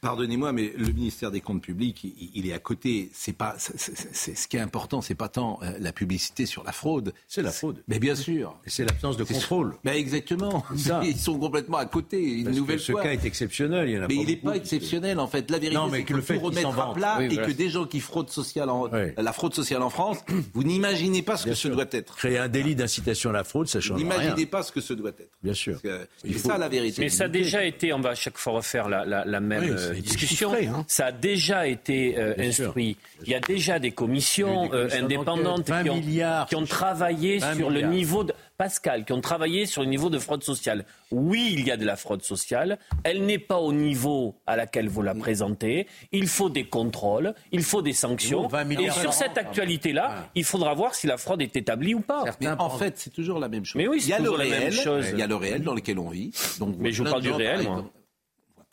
Pardonnez-moi, mais le ministère des Comptes Publics, il, il est à côté. C'est pas, c'est- c'est- c'est- ce qui est important, c'est pas tant euh, la publicité sur la fraude. C'est la fraude. Mais bien sûr. Et c'est l'absence de C'est- contrôle. Mais exactement. Ça. Ils sont complètement à côté. Une Parce que nouvelle ce fois. cas est exceptionnel. Il y en a mais pas il n'est pas exceptionnel en fait. La vérité, Non, mais c'est que qu'il le fait remettre à plat Oui, et voilà. que des gens qui fraudent sociale en- Oui. la fraude sociale en France, vous n'imaginez pas ce que Bien ce sûr. doit être. Créer un délit d'incitation à la fraude, ça change rien. n'imaginez pas ce que ce doit être. Bien sûr. Que C'est ça la vérité. Mais ça a déjà été, on va à chaque fois refaire la, la- la même Oui, euh, discussion. chiffré, hein. Ça a déjà été euh, sûr. instruit. Il y a déjà des commissions, des euh, commissions indépendantes d'enquête, 20 qui ont, milliards. qui ont travaillé 20 sur le niveau de Pascal, qui ont travaillé sur le niveau de fraude sociale. Oui, il y a de la fraude sociale. Elle n'est pas au niveau à laquelle vous la présentez. Il faut des contrôles, il faut des sanctions. Bon, 20 Et sur cette actualité-là, Ah. il faudra voir si la fraude est établie ou pas. Mais en fait, c'est toujours la même chose. Mais oui, il y a c'est le toujours la même réel, chose. il y a le réel dans lequel on vit. Donc, Mais je vous parle du réel, moi.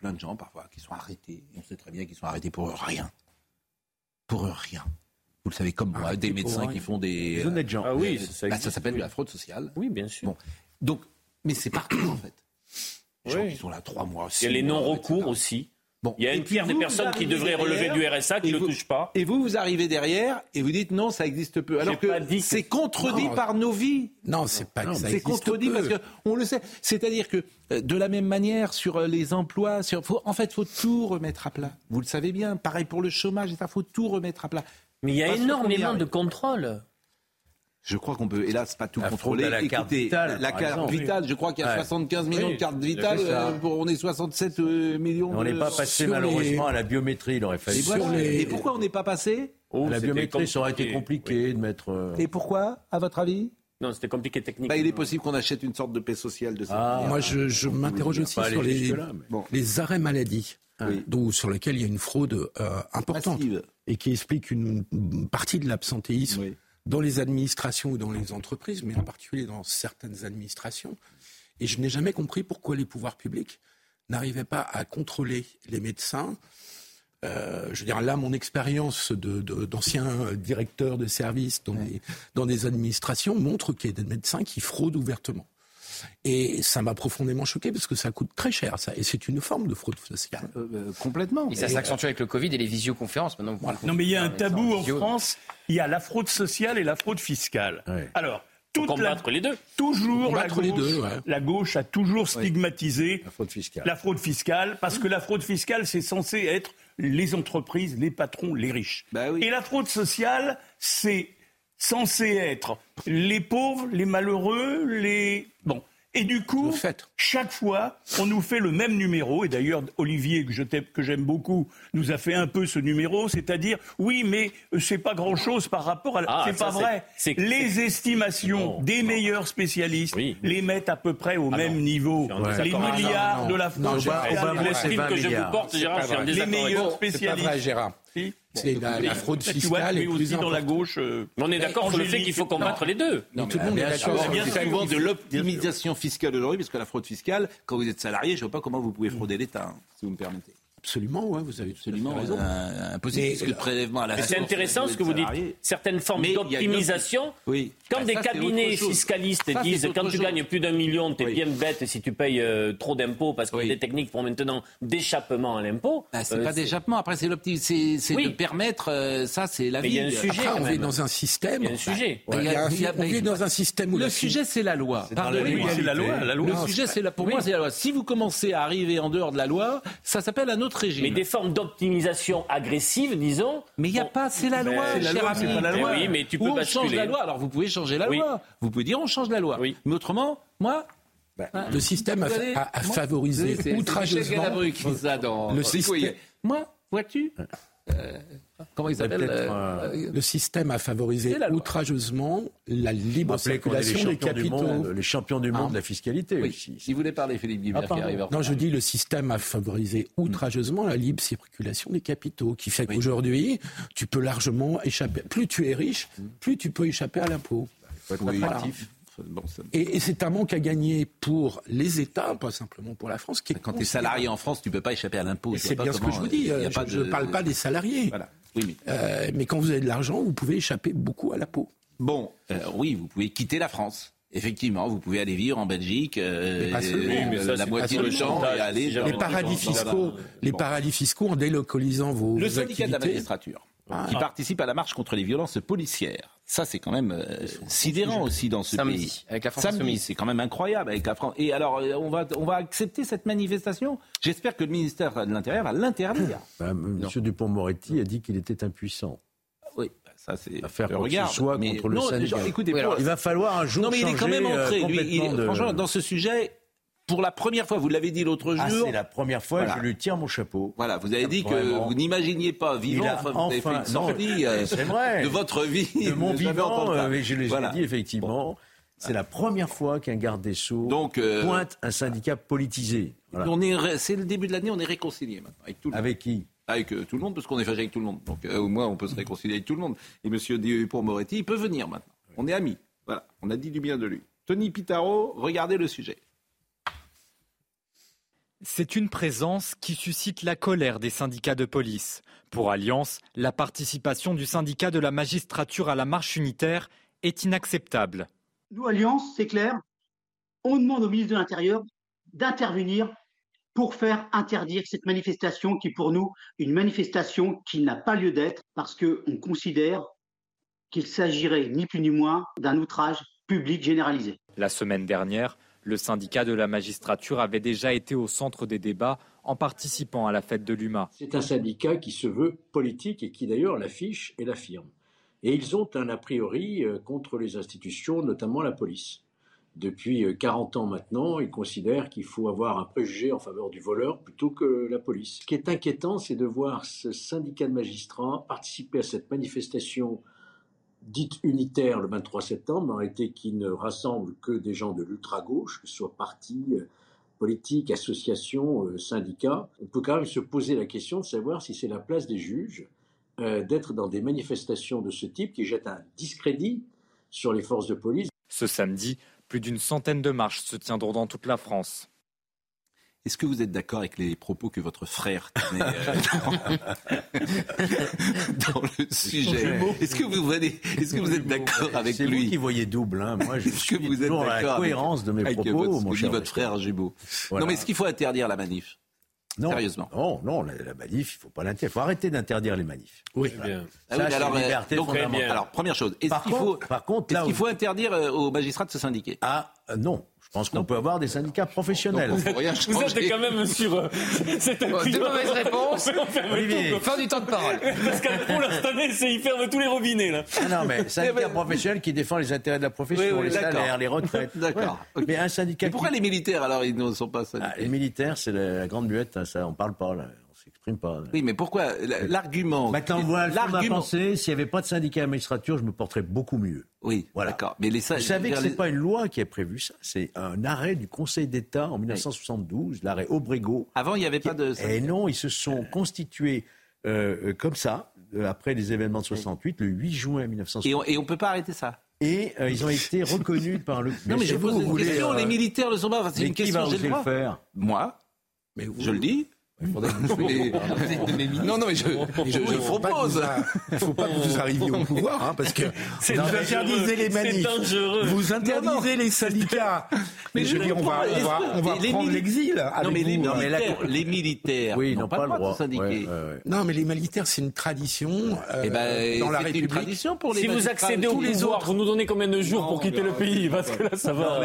Plein de gens parfois qui sont arrêtés. Et on sait très bien qu'ils sont arrêtés pour rien. Pour rien. Vous le savez comme moi, Arrêtés des médecins qui font des. Des honnêtes gens. Ah oui, euh, ça, bah, s'appelle oui. la fraude sociale. Oui, bien sûr. Bon. Donc, mais c'est partout en fait. Les gens Oui. qui sont là trois mois, Il y a les non-recours aussi. Bon. Il y a une tiers des vous, personnes qui arrivez devraient relever derrière, du RSA qui ne le vous- touchent pas. Et vous, vous arrivez derrière et vous dites non, ça existe peu. Alors que c'est contredit Non. par nos vies. Non, c'est pas que ça C'est existe contredit peu. parce que on le sait. C'est-à-dire que euh, de la même manière sur euh, les emplois, sur, faut, en fait, faut tout remettre à plat. Vous le savez bien. Pareil pour le chômage, il faut tout remettre à plat. Mais il y a qu'on énormément de contrôles. Je crois qu'on peut, hélas, pas tout La contrôler. la carte vitale, la par carte exemple. vitale, je crois qu'il y a Ouais. 75 millions Oui, de cartes vitales. euh, pour, on est 67 euh, millions. On n'est de- pas passé malheureusement les- à la biométrie, il aurait fallu. Et, voilà. sur les- Et pourquoi on n'est pas passé? Oh, À la biométrie, ça aurait été compliqué. de mettre. euh, Et pourquoi, à votre avis? Non, c'était compliqué techniquement. bah, Il est possible qu'on achète une sorte de paix sociale de cette Ah. Moi, je, je m'interroge aussi sur les, jusque-là, mais- Bon. les arrêts maladie, Oui. dont- sur lesquels il y a une fraude euh, importante Massive. et qui explique une partie de l'absentéisme Oui. Dans les administrations ou dans les entreprises, mais en particulier dans certaines administrations. Et je n'ai jamais compris pourquoi les pouvoirs publics n'arrivaient pas à contrôler les médecins. Euh, je veux dire, là, mon expérience d'ancien directeur de service dans, dans des administrations montre qu'il y a des médecins qui fraudent ouvertement. Et ça m'a profondément choqué parce que ça coûte très cher, ça. Et c'est une forme de fraude sociale. Euh, euh, complètement. Et ça s'accentue avec le Covid et les visioconférences. Maintenant, Non, mais il y a un tabou en France. Il y a la fraude sociale et la fraude fiscale. Alors, toute combattre les deux. Toujours la gauche, la gauche a toujours stigmatisé la fraude fiscale. La fraude fiscale parce que la fraude fiscale c'est censé être les entreprises, les patrons, les riches. Bah et la fraude sociale c'est censé être les pauvres, les malheureux, les bon. Et du coup, chaque fois, on nous fait le même numéro. Et d'ailleurs, Olivier, que j'aime beaucoup, nous a fait un peu ce numéro, c'est-à-dire, oui, mais euh, c'est pas grand-chose par rapport à. Ah, c'est pas vrai. les estimations des meilleurs spécialistes les mettent à peu près au ah même niveau. Les milliards de la France. L'estime que je vous porte, Gérard, je suis Les meilleurs spécialistes. Gérard. C'est la, fraude fiscale mais aussi dans la gauche. Euh, on est d'accord sur le fait qu'il faut combattre les deux. Non, tout le monde est d'accord. C'est bien de l'optimisation fiscale aujourd'hui, parce que la fraude fiscale, quand vous êtes salarié, je ne vois pas comment vous pouvez frauder l'État, hein, si vous me permettez. Absolument, ouais, vous avez absolument raison. impossible, puisque le prélèvement à la C'est intéressant ce que vous dites. Certaines formes d'optimisation. Oui. Quand bah, des cabinets fiscalistes disent quand tu gagnes plus d'un million, tu es bien bête si tu payes euh, trop d'impôts parce qu'il y a des techniques pour maintenant d'échappement à l'impôt. Bah, c'est euh, pas d'échappement. Après, c'est c'est de permettre. Euh, ça, c'est la vie. Il y a un sujet. Après, on vit dans un système. Il y a un sujet. on vit dans un système où le sujet, c'est la loi. C'est la loi. Le sujet, c'est pour moi, c'est la loi. Si vous commencez à arriver en dehors de la loi, ça s'appelle un autre régime. Mais des formes d'optimisation agressive, disons. Mais il n'y a pas, c'est la loi, cher ami. Pas la loi. Oui, mais tu peux on change la loi. Alors vous pouvez changer la loi. Vous pouvez dire on change la loi. Oui. Mais autrement, moi, bah, le système a, a, a favorisé outrageusement. Le système. Moi, vois-tu euh, comment il s'appelle euh, euh, Le système a favorisé outrageusement la libre circulation des capitaux. les champions du monde de la fiscalité oui. Si vous voulez parler, Philippe Guibert, qui arrive Non, je dis le système a favorisé outrageusement la libre circulation des capitaux, qui fait qu'aujourd'hui, tu peux largement échapper. Plus tu es riche, plus tu peux échapper à l'impôt. Et, c'est un manque à gagner pour les États, pas simplement pour la France. Qui Quand tu es salarié en France, tu ne peux pas échapper à l'impôt. C'est bien ce que je vous dis. Euh, je ne parle pas des salariés. Euh, mais... quand vous avez de l'argent, vous pouvez échapper beaucoup à l'impôt. Bon, euh, oui, vous pouvez quitter la France. Effectivement, vous pouvez aller vivre en Belgique, la moitié de champ et aller. Les paradis fiscaux, les paradis fiscaux en délocalisant vos. Le syndicat de la magistrature, ah. qui participe à la marche contre les violences policières ça, c'est quand même euh, sidérant aussi dans ce pays. Avec la France Samedi, c'est quand même incroyable avec la France. Et alors, euh, on va, on va accepter cette manifestation? J'espère que le ministère de l'Intérieur va l'interdire. Bah, Monsieur Dupont-Moretti a dit qu'il était impuissant. Oui, bah, ça c'est à faire quoi que soit contre le syndicat. Écoutez, il va falloir un jour non, mais il est quand même entré. Euh, lui, Franchement, dans ce sujet, pour la première fois, vous l'avez dit l'autre ah, jour. c'est la première fois, je lui tire mon chapeau. Voilà, vous avez dit que vous n'imaginiez pas vivant, enfin, vous avez fait une sortie euh, de votre vie. De mon vivant, euh, je l'ai dit effectivement. C'est la première fois qu'un garde des Sceaux Donc, euh, pointe un syndicat politisé. c'est le début de l'année, on est réconcilié maintenant avec tout le monde. Avec qui? Avec tout le monde, parce qu'on est fâché avec tout le monde. Donc au moins, on peut se réconcilier avec tout le monde. Et M. Dupont-Moretti, il peut venir maintenant. On est amis. Voilà, on a dit du bien de lui. Tony Pitaro, regardez le sujet. C'est une présence qui suscite la colère des syndicats de police. Pour Alliance, la participation du syndicat de la magistrature à la marche unitaire est inacceptable. Nous, Alliance, c'est clair, on demande au ministre de l'Intérieur d'intervenir pour faire interdire cette manifestation qui, pour nous, une manifestation qui n'a pas lieu d'être parce qu'on considère qu'il s'agirait ni plus ni moins d'un outrage public généralisé. La semaine dernière, le syndicat de la magistrature avait déjà été au centre des débats en participant à la fête de l'UMA. C'est un syndicat qui se veut politique et qui d'ailleurs l'affiche et l'affirme. Et ils ont un a priori euh, contre les institutions, notamment la police. Depuis 40 euh, ans maintenant, ils considèrent qu'il faut avoir un préjugé en faveur du voleur plutôt que la police. Ce qui est inquiétant, c'est de voir ce syndicat de magistrats participer à cette manifestation dite unitaire le 23 septembre, en réalité qui ne rassemble que des gens de l'ultra-gauche, que ce soit partis, euh, politiques, associations, euh, syndicats, on peut quand même se poser la question de savoir si c'est la place des juges euh, d'être dans des manifestations de ce type qui jettent un discrédit sur les forces de police. Ce samedi, Plus d'une centaine de marches se tiendront dans toute la France. Est-ce que vous êtes d'accord avec les propos que votre frère tenait euh, dans, dans le sujet Est-ce que vous, est-ce que vous êtes d'accord avec C'est lui vous qui voyez double. Hein. Moi, je Est-ce que suis vous êtes toujours à d'accord la avec- cohérence de mes avec propos, votre, mon cher votre frère Jubeau Voilà. Non, mais est-ce qu'il faut interdire la manif? Non, Sérieusement. Non, non, la, la manif, il faut pas l'interdire. Il faut arrêter d'interdire les manifs. Oui, Ah oui, Ça, mais c'est alors, une euh, liberté donc, fondamentale. alors, première chose, est-ce Par qu'il faut, contre- par contre, est-ce là qu'il où- faut interdire euh, aux magistrats de se syndiquer? Ah, euh, non. Je pense qu'on peut avoir des syndicats professionnels. Donc, Vous êtes quand même sur. euh, C'est un Bon, deux de- mauvaises réponses. Olivier. Fin du temps de parole. Pascal Pro, cette année, c'est- il ferme tous les robinets, là. Ah non, mais syndicat professionnel qui défend les intérêts de la profession, Oui, oui, les salaires, les retraites. D'accord. Ouais. Mais un syndicat Mais pourquoi qui- les militaires alors ils ne sont pas Ah, syndiqués les militaires, c'est la, grande muette, hein, ça, on parle pas, là, pas. Oui, mais pourquoi L'argument. Maintenant, voilà, le l'argument. pensée, s'il n'y avait pas de syndicat à la magistrature, je me porterais beaucoup mieux. Oui, Voilà. d'accord. Mais les Vous savez que ce n'est pas une loi qui a prévu ça, c'est un arrêt du Conseil d'État en 1972, l'arrêt Obrégo. Avant, il n'y avait pas de. Et non, ils se sont constitués euh, euh, comme ça, euh, après les événements de 68, le 8 juin 1968. Et on, on peut pas arrêter ça. Et euh, ils ont été reconnus par le. Non, mais je pose vous, une question. euh, Les militaires ne sont pas. C'est une qui question. va j'ai oser le le faire? Moi. Mais vous- Je le dis. Il faudrait que vous Non, non, mais je, je, propose. Il ne faut pas que vous arriviez au pouvoir, hein, parce que vous dangereux. interdisez les manifs, vous interdisez les syndicats. Mais je veux dire, on va, on va, on va Les prendre l'exil. Non, mais les vous. militaires, les militaires Oui, ils n'ont pas, le droit de syndiquer. Ouais, ouais, ouais. Non, mais les militaires, c'est une tradition euh, Eh ben, dans la une République. tradition pour les Si vous accédez au pouvoir, vous nous donnez combien de jours pour quitter le pays Parce que là, ça va.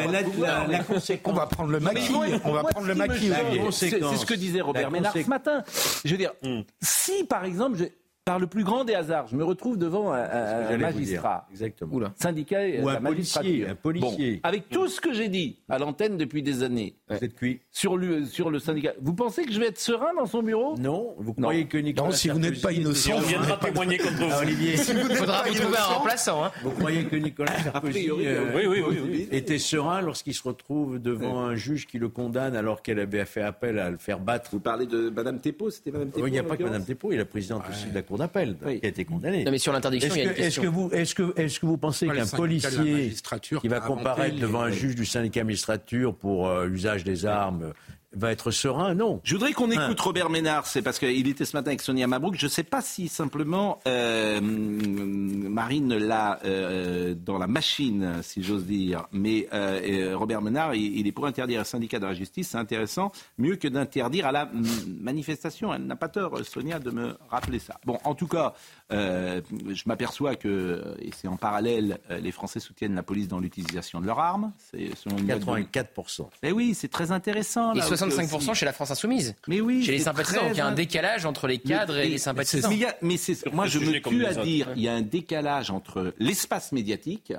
On va prendre le maquis. On va prendre le maquis. C'est ce que disait Robert Ménard ce matin. Je veux dire, si par exemple, je- par le plus grand des hasards, je me retrouve devant un, vous magistrat. Exactement. Oula. syndicat et Ou un policier, magistrature. un policier. Bon, avec tout ce que j'ai dit à l'antenne depuis des années Vous êtes cuit sur, le, sur le syndicat, vous pensez que je vais être serein dans son bureau? Non, vous Non. croyez que Nicolas Non, si vous n'êtes pas innocent, on vous viendra témoigner contre vous. Ah, Olivier, Il faudra vous trouver un remplaçant. Hein. vous croyez que Nicolas Sarkozy priori, euh, Oui, oui, oui. oui. était serein lorsqu'il se retrouve devant un juge qui le condamne alors qu'elle avait fait appel à le faire battre Vous parlez de Madame Tepo, c'était Madame Tepo Oui, Il n'y a pas que Mme Thépeau, il a la présidente aussi de la Cour d'appel Oui. qui a été condamnée. Non, mais sur l'interdiction, Est-ce il y a que, une est-ce question. que vous, est-ce que, est-ce que vous pensez qu'un policier qui va comparaître les- devant un juge du syndicat magistrature pour euh, usage des armes va être serein Non. Je voudrais qu'on Hein. écoute Robert Ménard, c'est parce qu'il était ce matin avec Sonia Mabrouk. Je ne sais pas si simplement euh, Marine l'a euh, dans la machine, si j'ose dire, mais euh, euh, Robert Ménard, il, il est pour interdire un syndicat de la justice, c'est intéressant, mieux que d'interdire à la manifestation. Elle n'a pas tort, Sonia, de me rappeler ça. Bon, en tout cas, euh, je m'aperçois que, et c'est en parallèle, euh, les Français soutiennent la police dans l'utilisation de leurs armes. C'est selon une note de- 84%. Eh oui, c'est très intéressant. Et là, aussi. 65% chez la France Insoumise. Mais oui, Chez les sympathisants. très Donc il y a un décalage entre les cadres et les sympathisants. Mais, il y a- mais c'est- moi, je me tue à dire, il y a un décalage entre l'espace médiatique,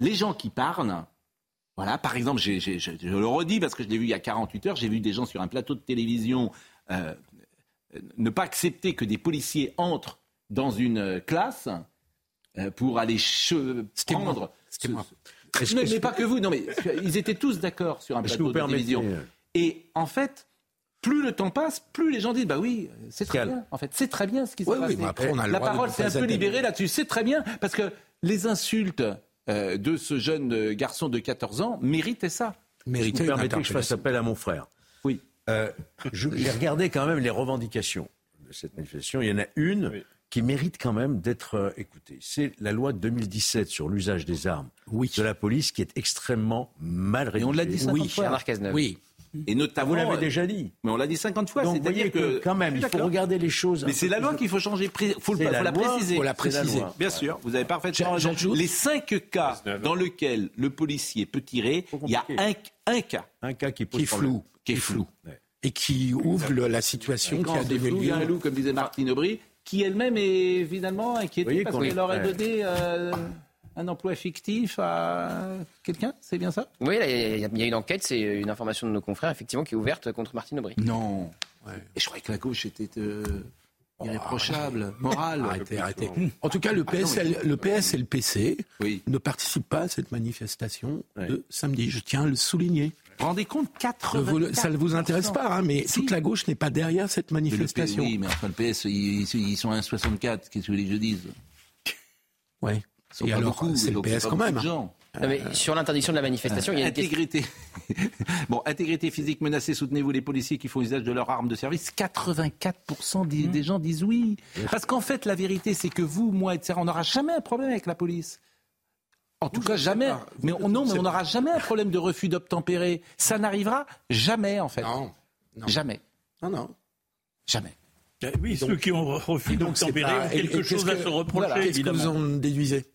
les gens qui parlent. Voilà, par exemple, j'ai- j'ai- je, je le redis parce que je l'ai vu il y a 48 heures, j'ai vu des gens sur un plateau de télévision euh, ne pas accepter que des policiers entrent dans une euh, classe euh, pour aller che- prendre. C'était ce- moi. ce- mais, mais pas que vous, non, mais ils étaient tous d'accord sur un plateau de permettez télévision. euh, Et en fait, plus le temps passe, plus les gens disent bah oui, c'est très bien. En fait, c'est très bien ce qui s'est Oui, oui, passé. mais après, on a le La parole s'est un peu libérée là-dessus. C'est très bien parce que les insultes euh, de ce jeune garçon de 14 ans méritaient ça. Une permettez que je fasse appel à mon frère Oui. Euh, J'ai regardé quand même les revendications de cette manifestation. Il y en a une qui mérite quand même d'être euh, écoutée. C'est la loi de 2017 sur l'usage des armes de la police qui est extrêmement mal rédigée. Et on l'a dit 50 oui. fois. Oui. Et notamment, Vous l'avez euh, déjà dit. mais on l'a dit 50 fois. C'est-à-dire que, quand même, il faut regarder les choses. Mais c'est la loi de- qu'il faut changer. Il faut, le- C'est faut la la, loi, préciser. faut la préciser. Bien sûr, vous avez parfaitement raison. J'ajoute- Les cinq cas dans lesquels le policier peut tirer, il y a un, un cas Un cas qui pose Qui est flou. qui est flou. Et qui ouvre la situation qui Quand a c'est donné flou, il y a un loup, comme disait Martine Aubry, qui elle-même est évidemment inquiétée parce qu'elle aurait ouais. donné euh, un emploi fictif à quelqu'un, c'est bien ça? Oui, là, il y, a- il y a une enquête, c'est une information de nos confrères, effectivement, qui est ouverte contre Martine Aubry. Non. Et je croyais que la gauche était euh, irréprochable, morale. Arrêtez, arrêtez. En tout cas, le, PSL, le PS et le PC Oui. ne participent pas à cette manifestation de samedi. Je tiens à le souligner. Vous vous rendez compte Ne vous le- 84 ça ne vous intéresse pas, hein, mais toute la gauche n'est pas derrière cette Mais le PS, manifestation. oui, mais enfin le PS, ils, ils sont à 1,64. Qu'est-ce que vous voulez que je dise? Sont Et pas alors, c'est le PS pas quand même. gens. mais sur l'interdiction de la manifestation, il y a une intégrité. bon, intégrité physique menacée, soutenez-vous les policiers qui font usage de leur arme de service 84% des, des gens disent oui. Parce qu'en fait, la vérité, c'est que vous, moi, etc., on n'aura jamais un problème avec la police. En tout cas, jamais. Mais on, non, mais on n'aura jamais un problème de refus d'obtempérer. Ça n'arrivera jamais, en fait. Non. Jamais. Non, non. Jamais. Eh Oui, ceux qui ont refus d'obtempérer ont quelque chose à se reprocher, Voilà. Qu'est-ce que vous en déduisez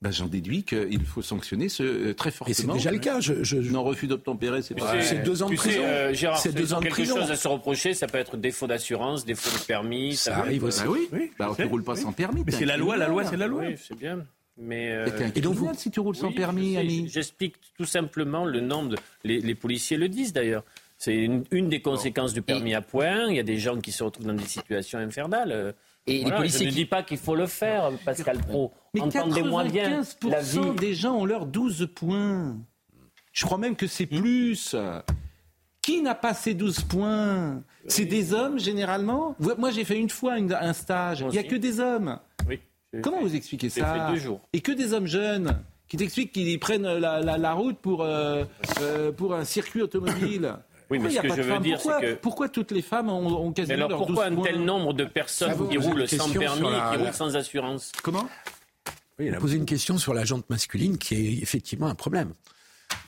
Ben, J'en déduis qu'il faut sanctionner ce, euh, très fortement. c'est déjà le cas. Je, je- Non, refus d'obtempérer, c'est pas. C'est deux ans de prison. euh, C'est deux ans de quelque prison. chose à se reprocher, ça peut être défaut d'assurance, défaut de permis. Ça arrive aussi. Bah oui, Oui, bah, je tu sais, roules pas oui. sans permis. Mais c'est la loi, la loi, c'est la loi. Oui, c'est bien. Mais euh, Et donc, si tu roules sans oui, permis, ami. J'explique tout simplement le nombre de. Les, les policiers le disent d'ailleurs. C'est une, une des conséquences du permis à point. Il y a des gens qui se retrouvent dans des situations infernales. Euh, Et les policiers je ne qui- dis pas qu'il faut le faire, Pascal Pro. Mais Entendez-moi bien. 95% La vie. des gens ont leurs 12 points. Je crois même que c'est plus. Qui n'a pas ces 12 points? C'est des hommes généralement? Moi j'ai fait une fois une- un stage. Il n'y a que des hommes. Oui. Comment vous expliquez ça fait deux jours. Et que des hommes jeunes qui t'expliquent qu'ils prennent la, la- la route pour, euh, euh, pour un circuit automobile. Oui, mais Pourquoi il ce a que je veux dire, c'est que- pourquoi toutes les femmes ont, ont Mais quasiment alors leurs pourquoi 12 un tel nombre de personnes vous qui roulent sans permis et qui roulent sans assurance Comment? Vous posez une question sur la jante masculine qui est effectivement un problème.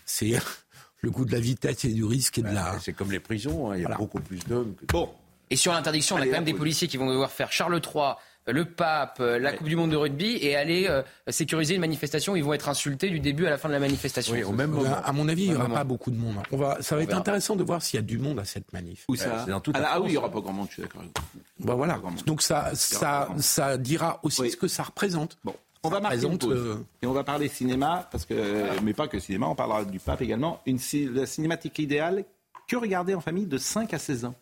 C'est le goût de la vitesse et du risque et de la. C'est comme les prisons, hein, il y a Voilà. beaucoup plus d'hommes que. Bon, Et sur l'interdiction, on a quand même des policiers qui vont devoir faire Charles III, le pape, euh, la Coupe du Monde de rugby et aller euh, sécuriser une manifestation. Ils vont être insultés du début à la fin de la manifestation. Oui, au même moment. à mon avis, il n'y aura pas beaucoup de monde. On va, ça va être intéressant de voir s'il y a du monde à cette manif. où ça c'est dans toute ah, la ah oui, il n'y aura pas grand monde, je suis d'accord. avec vous. Bah voilà. Donc ça, ça, ça dira aussi Oui. ce que ça représente. Bon, on va marquer une pause. euh, Et on va parler cinéma, parce que, mais pas que cinéma, on parlera du pape également. Une, la cinématique idéale que regarder en famille de 5 à 16 ans?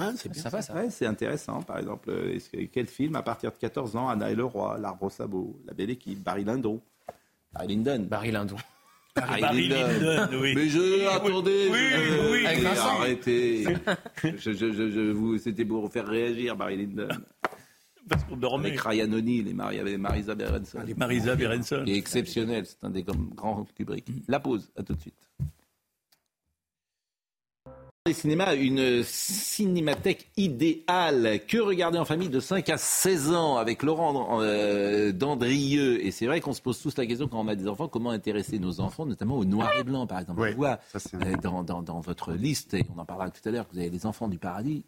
Ah, c'est bien. Ça va, ça. Ouais, c'est intéressant. Par exemple, euh, que- quel film à partir de 14 ans Anna et le roi, L'arbre au sabot, La belle équipe, Barry Lyndon. Barry Lyndon. Barry Lyndon. Barry, Barry Lyndon, oui. Mais je, attendez, oui, je- oui, mais Vincent. arrêtez. je, je, je, je vous, c'était pour vous faire réagir, Barry Lyndon. Parce qu'on dormait. Avec Ryan O'Neill et Marisa Berenson. Marisa Berenson. Il est exceptionnel, c'est un des grands- grands Kubrick. La pause, à tout de suite. Les cinémas, une cinémathèque idéale. Que regarder en famille de 5 à 16 ans avec Laurent euh, Dandrieux Et c'est vrai qu'on se pose tous la question quand on a des enfants, comment intéresser nos enfants, notamment au noir et blanc, par exemple. Oui, ça, un- euh, dans, dans- dans votre liste, et on en parlera tout à l'heure, que vous avez les enfants du paradis.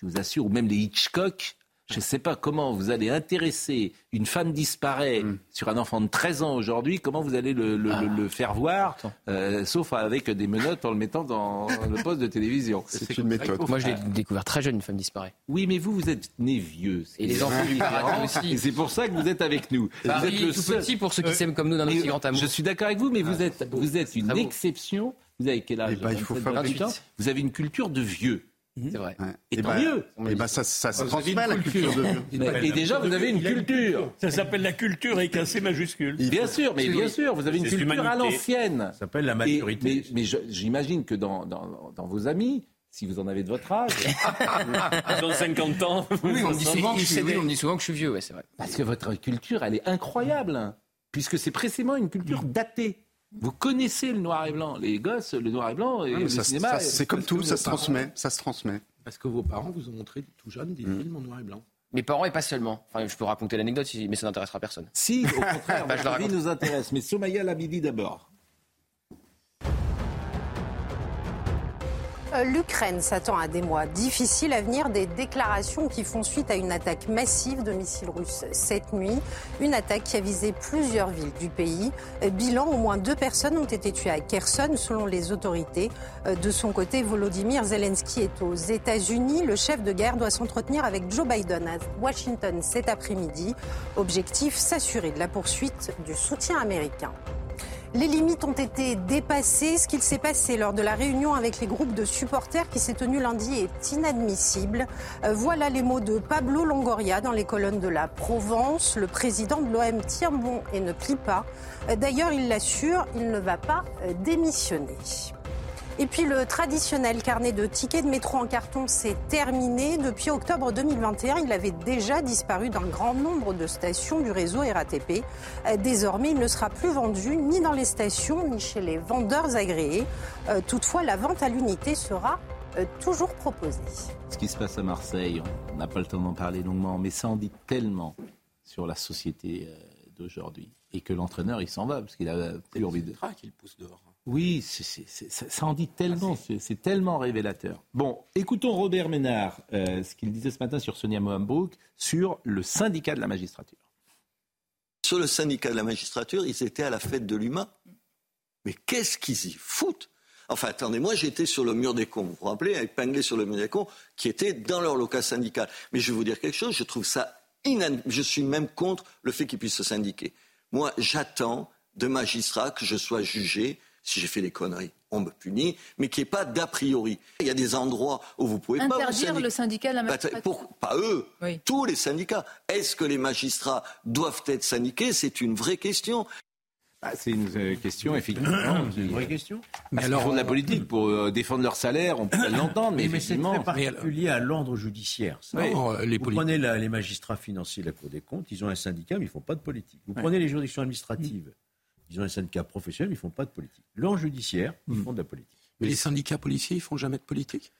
Je vous assure, ou même les Hitchcock. Je ne sais pas comment vous allez intéresser une femme disparaît Mm. sur un enfant de 13 ans aujourd'hui, comment vous allez le, le- le- le faire voir, euh, sauf avec des menottes en le mettant dans le poste de télévision. C'est une méthode. Moi, je l'ai découvert très jeune, une femme disparaît. Oui, mais vous, vous êtes né vieux. Et les enfants du paradis aussi. Et c'est pour ça que vous êtes avec nous. vous Paris êtes le tout seul- petit pour ceux qui s'aiment comme nous d'un aussi grand amour. Je suis d'accord avec vous, mais vous êtes, vous êtes une exception. Vous avez quel âge Eh ben, il faut 27, faire 28 ans 28. Vous avez une culture de vieux. C'est vrai. Ouais. Et Eh tant ben, mieux. eh ben, ça, ça se transmet la culture de. Et déjà, vous avez une culture. Ça s'appelle la culture avec un C majuscule. Bien sûr, mais bien sûr, vous avez une culture à l'ancienne. Ça s'appelle la Et- maturité. mais j'imagine que dans, dans, dans vos amis, si vous en avez de votre âge, ont 50 ans. Oui, on dit 60. souvent que je suis, oui, on dit souvent que je suis vieux, ouais, c'est vrai. parce que votre culture, elle est incroyable, hein, puisque c'est précisément une culture datée. Vous connaissez le noir et blanc. Les gosses, le noir et blanc et Ah, le ça- cinéma. C'est comme tout, ça se parents- transmet. Ça se transmet. Parce que vos parents vous ont montré tout jeune des films en noir et blanc. Mes parents et pas seulement. Enfin, je peux raconter l'anecdote, si- mais ça n'intéressera personne. Si, au contraire, Bah, je la vie nous intéresse. Mais Somaya Labidi d'abord. L'Ukraine s'attend à des mois difficiles à venir, des déclarations qui font suite à une attaque massive de missiles russes cette nuit. Une attaque qui a visé plusieurs villes du pays. Euh, Bilan, au moins deux personnes ont été tuées à Kherson selon les autorités. Euh, De son côté, Volodymyr Zelensky est aux États-Unis. Le chef de guerre doit s'entretenir avec Joe Biden à Washington cet après-midi. Objectif, s'assurer de la poursuite du soutien américain. Les limites ont été dépassées. Ce qu'il s'est passé lors de la réunion avec les groupes de supporters qui s'est tenue lundi est inadmissible. Euh, voilà les mots de Pablo Longoria dans les colonnes de la Provence. Le président de l'OM tient bon et ne plie pas. Euh, D'ailleurs, il l'assure, il ne va pas euh, démissionner. Et puis le traditionnel carnet de tickets de métro en carton, c'est terminé. Depuis octobre 2021, il avait déjà disparu d'un grand nombre de stations du réseau RATP. Euh, désormais, il ne sera plus vendu ni dans les stations ni chez les vendeurs agréés. Euh, toutefois, la vente à l'unité sera euh, toujours proposée. Ce qui se passe à Marseille, on n'a pas le temps d'en parler longuement, mais ça en dit tellement sur la société d'aujourd'hui. Et que l'entraîneur, il s'en va, parce qu'il a plus envie de... qu'il pousse dehors. Oui, ça en dit tellement, c'est tellement révélateur. Bon, écoutons Robert Ménard, euh, ce qu'il disait ce matin sur Sonia Mohambrouk, sur le syndicat de la magistrature. Sur le syndicat de la magistrature, ils étaient à la fête de l'humain. Mais qu'est-ce qu'ils y foutent? Enfin, attendez, moi j'étais sur le mur des cons, vous vous rappelez, épinglé sur le mur des cons, qui étaient dans leur local syndical. Mais je vais vous dire quelque chose, je trouve ça inadmissible. Je suis même contre le fait qu'ils puissent se syndiquer. Moi, j'attends de magistrats que je sois jugé si j'ai fait des conneries, on me punit, mais qu'il n'y ait pas d'a priori. Il y a des endroits où vous pouvez Interdire pas. Interdire le syndicat de la bah, magistrature. pas eux, tous les syndicats. Est-ce que les magistrats doivent être syndiqués? C'est une vraie question. Bah, c'est une euh, question, effectivement. c'est une vraie question. Mais alors, font de la politique pour euh, défendre leur salaire, on peut l'entendre, mais, mais c'est très particulier à l'ordre judiciaire. Ça. Non, les Vous prenez la- les magistrats financiers de la Cour des comptes, ils ont un syndicat, mais ils ne font pas de politique. Vous prenez les juridictions administratives, ils ont un syndicat professionnel, mais ils ne font pas de politique. L'ordre judiciaire, ils font de la politique. Mais les syndicats policiers, ils font jamais de politique?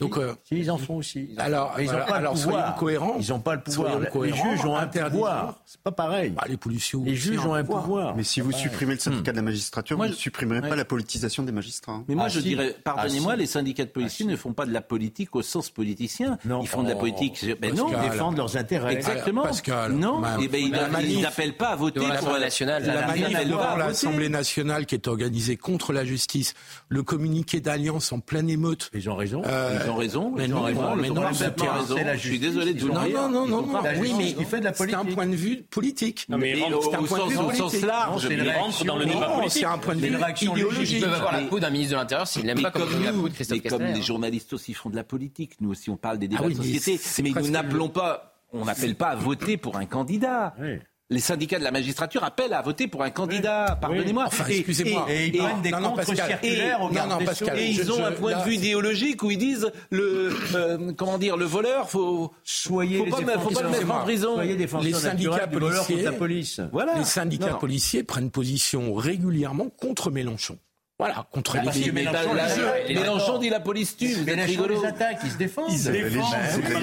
Donc, euh, Si, ils en font aussi. Ils en Alors, font. Ils n'ont pas alors, le pouvoir. soyons cohérents. Ils n'ont pas le pouvoir. Les cohérents, juges ont un pouvoir. C'est pas pareil. Bah, les policiers Les juges ont un pouvoir. Mais si vous supprimez le syndicat de la magistrature, Moi, vous ne je- supprimerez ouais. pas la politisation des magistrats. hein. Mais moi, Ah, je si. dirais, pardonnez-moi, Ah, si. les syndicats de policiers ne font pas de la politique au sens politicien. Non. Ils font de la Oh, politique. Ben non, Ils défendent leurs intérêts. Exactement. Pascal, non, et ben, ils n'appellent pas à voter pour l'Assemblée nationale. La manif devant l'Assemblée nationale qui est organisée contre la justice, le communiqué d'alliance en pleine émeute. Ils ont raison. Ils ont raison. mais ils non, mais ils ont non, Je suis désolé de vous dire. non, non, non, non. Oui, mais Il fait de la c'est un politique. point de vue politique. Non, mais Mais c'est un point de vue au sens politique. large, mais Ils rentrent dans le débat Non, politique. c'est un point de vue idéologique. Ils peuvent avoir la peau d'un ministre de l'Intérieur s'ils n'aiment Mais pas comme la nous, peau de Christophe mais comme Castaner. les journalistes aussi font de la politique, nous aussi on parle des débats Ah oui, de mais société, mais nous n'appelons pas, on n'appelle pas à voter pour un candidat. Oui. Les syndicats de la magistrature appellent à voter pour un candidat. Pardonnez-moi. Enfin, Et- excusez-moi. Et ils prennent des contre-circulaires au garde des Pascal. Et ont je- un point là- de vue idéologique où ils disent le euh, comment dire le voleur faut Soyez faut les pas, me- faut pas le mettre en prison. Les syndicats policiers- la police. Voilà. Les syndicats non. policiers prennent position régulièrement contre Mélenchon. Voilà, contre Ah, les Mélenchon, la- les- la- les- Mélenchon dit la police tue. Vous êtes Mélenchon rigolo. les attaque, ils se défendent. Ils se défendent. C'est pas de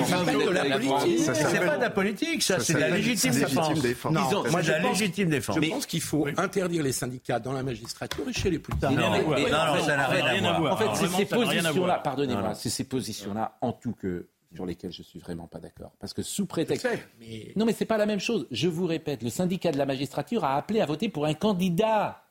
la politique. Ça C'est de la politique, ça, ça c'est de la s'appelle légitime légitime défense. défense. Non, Ils ont- C'est moi de je la pense, légitime défense. je pense qu'il faut interdire les syndicats dans la magistrature et chez les policiers. Non, ça n'a rien à voir. En fait, c'est ces positions-là, pardonnez-moi, Non, non. c'est ces positions-là, en tout que sur lesquelles je suis vraiment pas d'accord. Parce que sous prétexte. Mais- Non, mais c'est pas la même chose. Je vous répète, le syndicat de la magistrature a appelé à voter pour un candidat.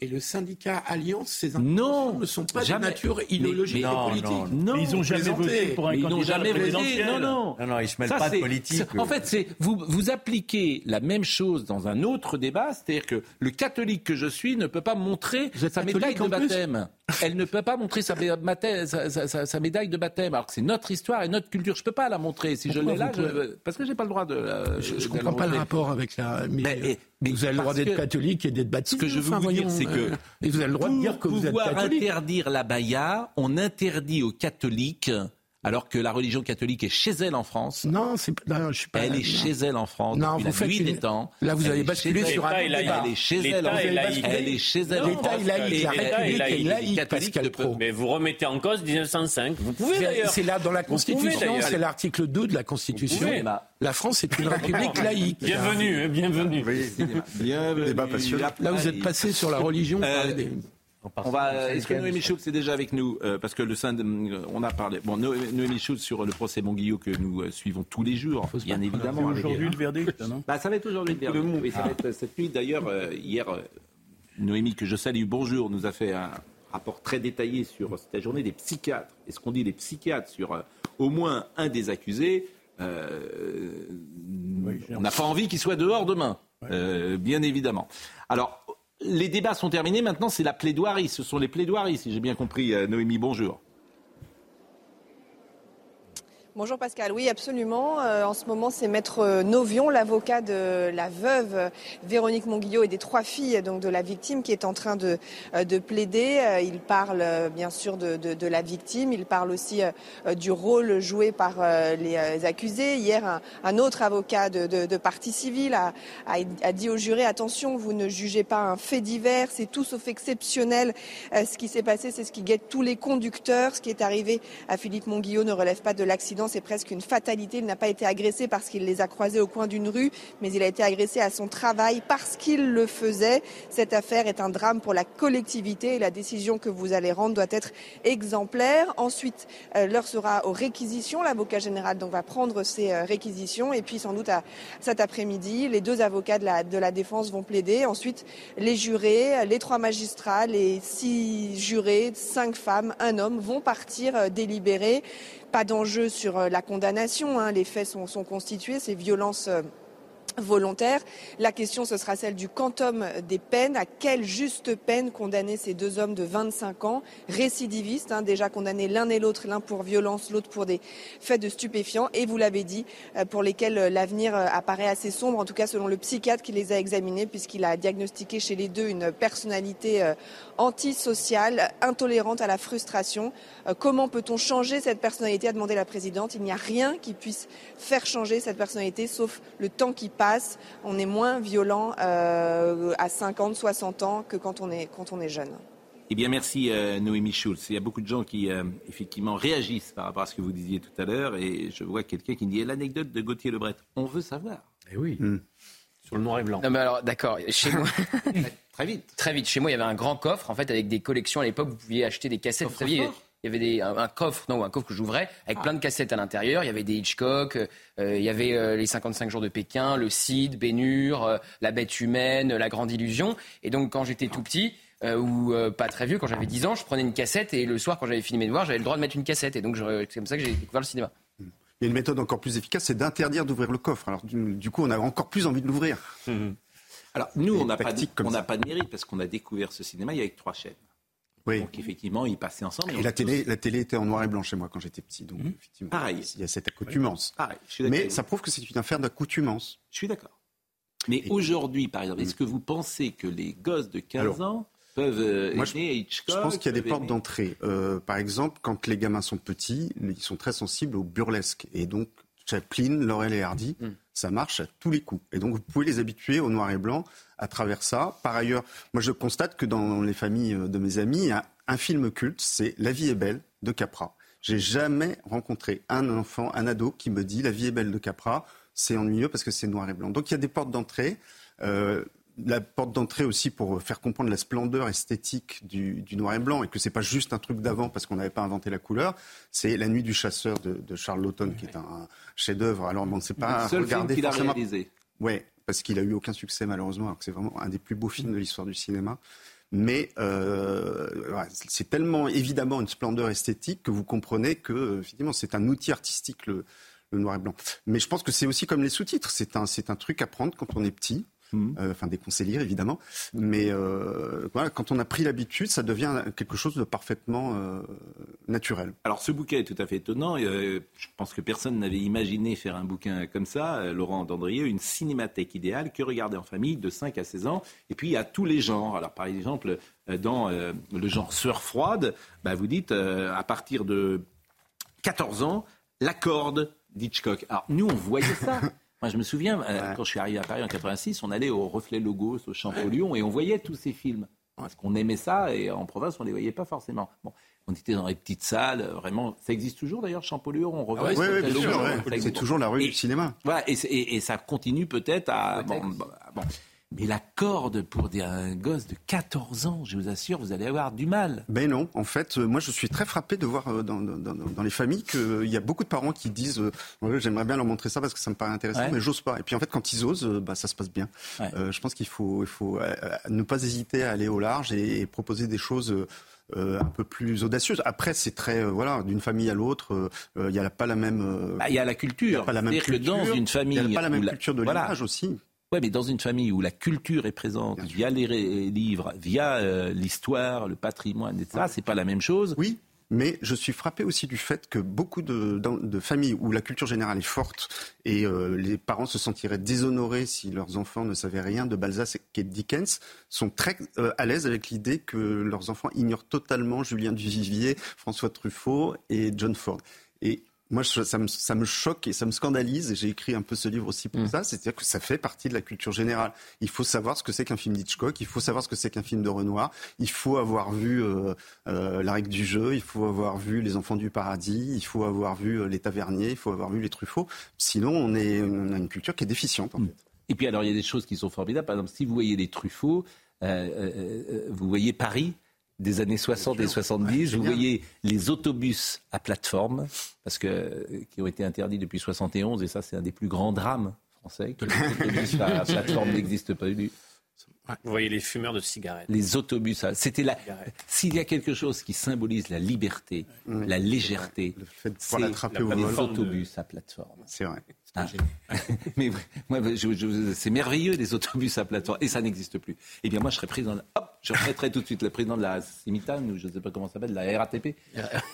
Et le syndicat Alliance, ces Non, intentions ne sont pas jamais. de nature idéologique Mais- mais- et non, politique. Non, Mais ils ont jamais voté pour un ils n'ont candidat à la jamais voté. présidentielle. Non, non. Non, non, ils se mêlent Ça, pas de politique. En fait, c'est vous, vous appliquez la même chose dans un autre débat, c'est-à-dire que le catholique que je suis ne peut pas montrer sa médaille de baptême. Elle ne peut pas montrer sa, baptême- sa- sa- sa- sa médaille de baptême, alors que c'est notre histoire et notre culture. Je peux pas la montrer. Si je l'ai là, je- parce que j'ai pas le droit de. la- Je ne la comprends pas le rapport avec la. Mais, Mais- mais vous avez le droit d'être que- catholique et d'être baptisé. Ce que je veux enfin, vous dire, c'est que euh, et vous avez le droit de dire que vous êtes pouvoir catholique. interdire la baya, on interdit aux catholiques, alors que la religion catholique est chez elle en France. Non, c'est pas- non, je suis pas. Elle est non. chez elle en France Non, depuis vous la faites nuit une- des temps. Là, vous Elle avez est basculé sur elle. un. Elle est chez L'État elle. Elle est chez elle en L'État est laïque, la République est laïque, Pascal Pro. Mais vous remettez en cause 1905. Vous pouvez C'est- d'ailleurs. C'est là dans la Constitution, c'est l'article 2 de la Constitution. La France est une république laïque. Bienvenue, hein, bienvenue. Bienvenue. Débat passionnant. Là, vous êtes passé sur la religion. Euh, On va. Est-ce que Noémie Schultz est déjà avec nous Euh, Parce que le sein, on a parlé. Bon, Noé- Noémie Schultz sur le procès Bonguillot que nous euh, suivons tous les jours, bien évidemment. Aujourd'hui le verdict, non? Bah, ça va être aujourd'hui le verdict. Oui, ça va être cette nuit. D'ailleurs, euh, hier, euh, Noémie, que je salue, bonjour, nous a fait un rapport très détaillé sur cette journée des psychiatres. Et ce qu'on dit des psychiatres sur euh, au moins un des accusés, euh, on n'a pas envie qu'il soit dehors demain, euh, bien évidemment. Alors, les débats sont terminés. Maintenant, c'est la plaidoirie. Ce sont les plaidoiries, si j'ai bien compris. Euh, Noémie, bonjour. Bonjour Pascal, oui absolument. Euh, en ce moment c'est Maître Novion, l'avocat de la veuve Véronique Monguillot et des trois filles donc de la victime qui est en train de, euh, de plaider. Euh, il parle bien sûr de, la victime, il parle aussi du rôle joué par les accusés. Hier un, autre avocat de, partie civile a, dit aux jurés attention, vous ne jugez pas un fait divers, c'est tout sauf exceptionnel. ce qui s'est passé, c'est ce qui guette tous les conducteurs. Ce qui est arrivé à Philippe Monguillot ne relève pas de l'accident c'est presque une fatalité. Il n'a pas été agressé parce qu'il les a croisés au coin d'une rue, mais il a été agressé à son travail parce qu'il le faisait. Cette affaire est un drame pour la collectivité et la décision que vous allez rendre doit être exemplaire. Ensuite, euh, l'heure sera aux réquisitions. L'avocat général va prendre ses euh, réquisitions et puis sans doute à cet après-midi, les deux avocats de la, de la défense vont plaider. Ensuite, les jurés, les trois magistrats, les six jurés, cinq femmes, un homme vont partir euh, délibérer. Pas d'enjeu sur euh, la condamnation, hein. les faits sont, constitués, ces violences euh, volontaire. La question, ce sera celle du quantum des peines. À quelle juste peine condamner ces deux hommes de 25 ans, récidivistes, hein, déjà condamnés l'un et l'autre, l'un pour violence, l'autre pour des faits de stupéfiants, et vous l'avez dit, euh, pour lesquels l'avenir apparaît assez sombre, en tout cas selon le psychiatre qui les a examinés, puisqu'il a diagnostiqué chez les deux une personnalité antisociale, intolérante à la frustration. Comment peut-on changer cette personnalité a demandé la présidente. Il n'y a rien qui puisse faire changer cette personnalité, sauf le temps qui passe on est moins violent euh, à 50, 60 ans que quand on est, quand on est jeune. Eh bien, merci euh, Noémie Schulz. Il y a beaucoup de gens qui, euh, effectivement, réagissent par rapport à ce que vous disiez tout à l'heure. Et je vois quelqu'un qui dit l'anecdote de Gauthier Lebret. On veut savoir. Eh oui. Hmm. Sur le noir et blanc. Non, mais alors, d'accord. Chez moi. Très vite. Très vite. Chez moi, il y avait un grand coffre, en fait, avec des collections. À l'époque, vous pouviez acheter des cassettes. vous saviez, il y avait des, un, coffre, non, un coffre que j'ouvrais avec ah. plein de cassettes à l'intérieur. Il y avait des Hitchcock, euh, il y avait euh, les 55 jours de Pékin, le Cid, Bénur, euh, La Bête humaine, La Grande Illusion. Et donc, quand j'étais tout petit, ou pas très vieux, quand j'avais 10 ans, je prenais une cassette et le soir, quand j'avais fini mes devoirs, j'avais le droit de mettre une cassette. Et donc, c'est comme ça que j'ai découvert le cinéma. Il y a une méthode encore plus efficace, c'est d'interdire d'ouvrir le coffre. Alors, du, coup, on a encore plus envie de l'ouvrir. Mmh. Alors, nous, on n'a pas, pas, de mérite parce qu'on a découvert ce cinéma il y avait trois chaînes. Oui. Donc effectivement, ils passaient ensemble. Et la télé, la télé était en noir et blanc chez moi quand j'étais petit. Donc mhm. effectivement, Pareil. il y a cette accoutumance. Pareil. Mais ça prouve que c'est une affaire d'accoutumance. Je suis d'accord. Mais aujourd'hui, par exemple, est-ce que vous pensez que les gosses de 15 ans peuvent euh, moi, je, Hitchcock Je pense qu'il y a des portes d'entrée. Euh, par exemple, quand les gamins sont petits, ils sont très sensibles au burlesque. Et donc, Chaplin, Laurel et Hardy, mm. Ça marche à tous les coups. Et donc, vous pouvez les habituer au noir et blanc à travers ça. Par ailleurs, moi, je constate que dans les familles de mes amis, il y a un film culte, c'est La vie est belle de Capra. J'ai jamais rencontré un enfant, un ado qui me dit La vie est belle de Capra. C'est ennuyeux parce que c'est noir et blanc. Donc, il y a des portes d'entrée. Euh, la porte d'entrée aussi pour faire comprendre la splendeur esthétique du, noir et blanc et que c'est pas juste un truc d'avant parce qu'on n'avait pas inventé la couleur. C'est La Nuit du chasseur de, de Charles Laughton qui est un chef-d'œuvre. Alors on ne sait pas le seul regarder film forcément. A réalisé. Ouais, parce qu'il a eu aucun succès malheureusement. Alors que c'est vraiment un des plus beaux films de l'histoire du cinéma. Mais euh, c'est tellement évidemment une splendeur esthétique que vous comprenez que effectivement c'est un outil artistique le, le noir et blanc. Mais je pense que c'est aussi comme les sous-titres. C'est un, c'est un truc à prendre quand on est petit. Mhm. Euh, enfin des conseillers évidemment. Mais euh, voilà, quand on a pris l'habitude, ça devient quelque chose de parfaitement euh, naturel. Alors ce bouquin est tout à fait étonnant. je pense que personne n'avait imaginé faire un bouquin comme ça. Laurent Dandrieux, une cinémathèque idéale que regarder en famille de 5 à 16 ans. Et puis il y a tous les genres. Alors par exemple, dans le genre sœur froide, bah, vous dites à partir de 14 ans, la corde d'Hitchcock. Alors nous, on voyait ça. Moi, je me souviens, euh, quand je suis arrivé à Paris en 86, on allait au Reflet Logos, au Champollion, et on voyait tous ces films. Parce qu'on aimait ça, et en province, on ne les voyait pas forcément. Bon, on était dans les petites salles, euh, vraiment. Ça existe toujours d'ailleurs, Champollion, on revoit. Ah oui, oui, c'est toujours la rue du cinéma. Voilà, et, ça continue peut-être à. bon, mais la corde pour un gosse de 14 ans, je vous assure, vous allez avoir du mal. Ben non, en fait, euh, moi je suis très frappé de voir euh, dans, dans, dans les familles qu'il y a beaucoup de parents qui disent euh, j'aimerais bien leur montrer ça parce que ça me paraît intéressant, mais j'ose pas. Et puis en fait, quand ils osent, bah, ça se passe bien. je pense qu'il faut, il faut ne pas hésiter à aller au large et, proposer des choses. un peu plus audacieuses. Après, c'est très voilà, d'une famille à l'autre, il n'y a pas la même. Bah, il y a la culture. pas la même culture. Que dans une famille, il n'y a pas la même culture de l'image aussi. Oui, mais dans une famille où la culture est présente, via les livres, via euh, l'histoire, le patrimoine, etc., c'est pas la même chose. Oui. Mais je suis frappé aussi du fait que beaucoup de, de familles où la culture générale est forte et euh, les parents se sentiraient déshonorés si leurs enfants ne savaient rien de Balzac et de Dickens, sont très euh, à l'aise avec l'idée que leurs enfants ignorent totalement Julien Duvivier, François Truffaut et John Ford. Et moi, ça me, ça me, choque et ça me scandalise, et j'ai écrit un peu ce livre aussi pour mm. ça, c'est-à-dire que ça fait partie de la culture générale. Il faut savoir ce que c'est qu'un film d'Hitchcock, il faut savoir ce que c'est qu'un film de Renoir, il faut avoir vu euh, euh, La règle du jeu, il faut avoir vu Les enfants du paradis, il faut avoir vu euh, Les taverniers, il faut avoir vu Les Truffaut. Sinon, on, est, on a une culture qui est déficiente. En mm. fait. Et puis alors, il y a des choses qui sont formidables. Par exemple, si vous voyez les Truffaut, euh, vous voyez Paris, des années 60 et 70. vous voyez les autobus à plateforme, parce que, qui ont été interdits depuis 71, et ça c'est un des plus grands drames français, que les autobus à plateforme n'existent pas. Vous voyez les fumeurs de cigarettes. Les autobus, c'était la. S'il y a quelque chose qui symbolise la liberté, la légèreté, c'est les autobus à plateforme. C'est vrai. Ah. Mais moi, c'est merveilleux les autobus à plateforme et ça n'existe plus. Eh bien, moi, je serais président. Hop, je remettrais tout de suite le président de la Cimitan ou je ne sais pas comment ça s'appelle, la RATP.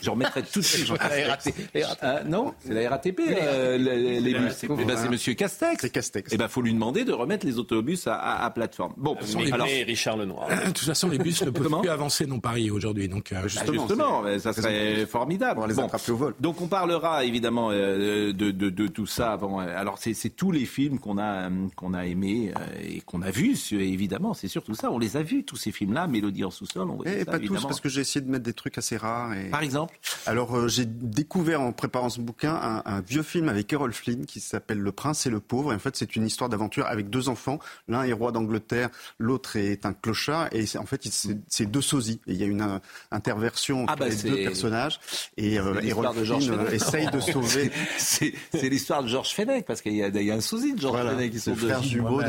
Je remettrais tout de suite. la RATP. Euh, non, c'est la RATP. Euh, les, bus. Eh ben, c'est Monsieur Castex. C'est Castex. Eh ben, faut lui demander de remettre les autobus à, plateforme. Bon, alors Richard Lenoir. De toute façon, les bus ne peuvent plus avancer dans Paris aujourd'hui. Donc euh, justement, justement ça serait formidable. On les attraper au vol. Donc on parlera évidemment de, de, de tout ça avant. Alors c'est tous les films qu'on a qu'on a aimés et qu'on a vus. Évidemment, c'est surtout ça. On les a vus tous ces films là Mélodie en sous-sol, on eh, Pas tous, parce que j'ai essayé de mettre des trucs assez rares. Par exemple Alors, euh, j'ai découvert en préparant ce bouquin un, vieux film avec Errol Flynn qui s'appelle Le Prince et le Pauvre. Et en fait, c'est une histoire d'aventure avec deux enfants. L'un est roi d'Angleterre, l'autre est un clochard. Et en fait, c'est deux sosies. Et il y a une euh, interversion entre ah bah, les deux personnages. Et euh, Errol Flynn essaye de sauver. c'est l'histoire de Georges Fenech, parce qu'il y, a un sosie de Georges Fenech qui sont frères jumeaux.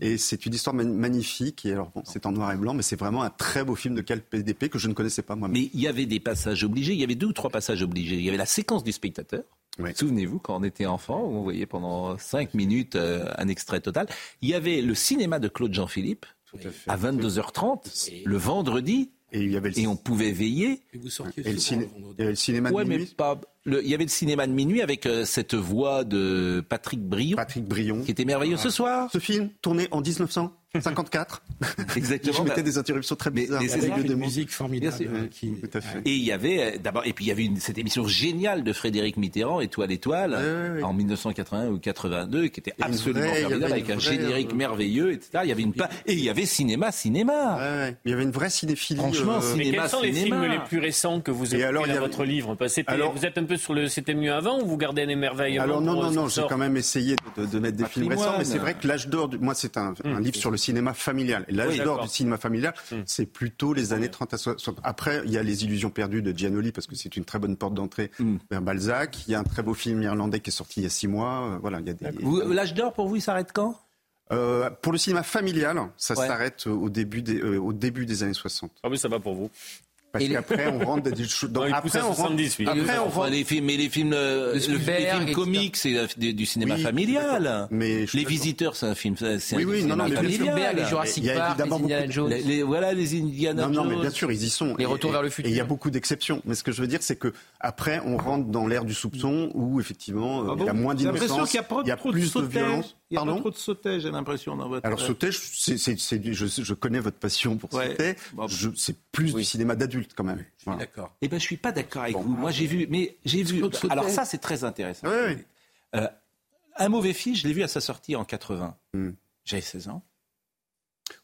Et c'est une histoire magnifique. Et alors, bon, c'est en noir et blanc, mais c'est vraiment un très beau film de Cal PDP que je ne connaissais pas moi-même. Mais il y avait des passages obligés, il y avait deux ou trois passages obligés. Il y avait la séquence du spectateur. Souvenez-vous, quand on était enfant, on voyait pendant cinq minutes euh, un extrait total. Il y avait le cinéma de Claude Jean-Philippe à, 22h30, le vendredi, et, il y avait et on pouvait veiller. Et vous sortiez et, le, cinéma de ouais, minuit. Mais pas, il y avait le cinéma de minuit avec euh, cette voix de Patrick Brion. Patrick Brion. Qui était merveilleux ce soir. Ce film, tourné en 1900. 54. Exactement. Je mettais des interruptions très bizarres. Mais, c'est de musique formidable. Qui... Tout à fait. Et il y avait euh, d'abord, et puis il y avait une, cette émission géniale de Frédéric Mitterrand, Étoile Étoile, en 1981 ou 82, qui était absolument formidable, avec un générique euh, merveilleux, etc. Il y avait une et il y avait cinéma, cinéma. Il y avait une vraie cinéphilie. Franchement, cinéma, mais quels sont les films les plus récents que vous avez alors, dans votre livre? Alors, Vous êtes un peu sur le c'était mieux avant ou vous gardez un émerveillement Alors non, non, non, j'ai quand même essayé de, mettre des films récents, mais c'est vrai que l'âge d'or, moi c'est un, hum. livre sur le cinéma familial. Et l'âge d'or du cinéma familial, hum. c'est plutôt les années 30 à 60. Après, il y a Les Illusions perdues de Giannoli, parce que c'est une très bonne porte d'entrée hum. vers Balzac. Il y a un très beau film irlandais qui est sorti il y a six mois. Euh, voilà, il y a des... L'âge d'or, pour vous, il s'arrête quand? Euh, pour le cinéma familial, ça s'arrête au, début des, euh, au début des années 60. Ah oui, ça va pour vous. Parce qu'après, on rentre dans des choses. Après, on rentre. Après, on rentre. Les films, mais les films, euh, le, les films comiques, c'est du, cinéma familial. Mais les visiteurs, c'est un film, c'est oui, oui, non, non, mais familial. Les Jurassic Park, les Indiana Jones. Les, voilà, les Indiana Jones. Non, non, mais bien sûr, ils y sont. Les retours vers le futur. Et il y a beaucoup d'exceptions. Mais ce que je veux dire, c'est que après, on rentre dans l'ère du soupçon où effectivement, ah il y a moins d'innocence, il y a plus de violence. Il y a trop de sautet, j'ai l'impression, dans votre. Alors sauter, c'est, je, je connais votre passion pour sauter. C'est plus du cinéma d'adulte quand même. D'accord. Eh ben, je suis pas d'accord avec vous. Moi, j'ai vu, mais j'ai vu. Alors ça, c'est très intéressant. Euh, un mauvais film, je l'ai vu à sa sortie en 80. Hmm. J'avais 16 ans.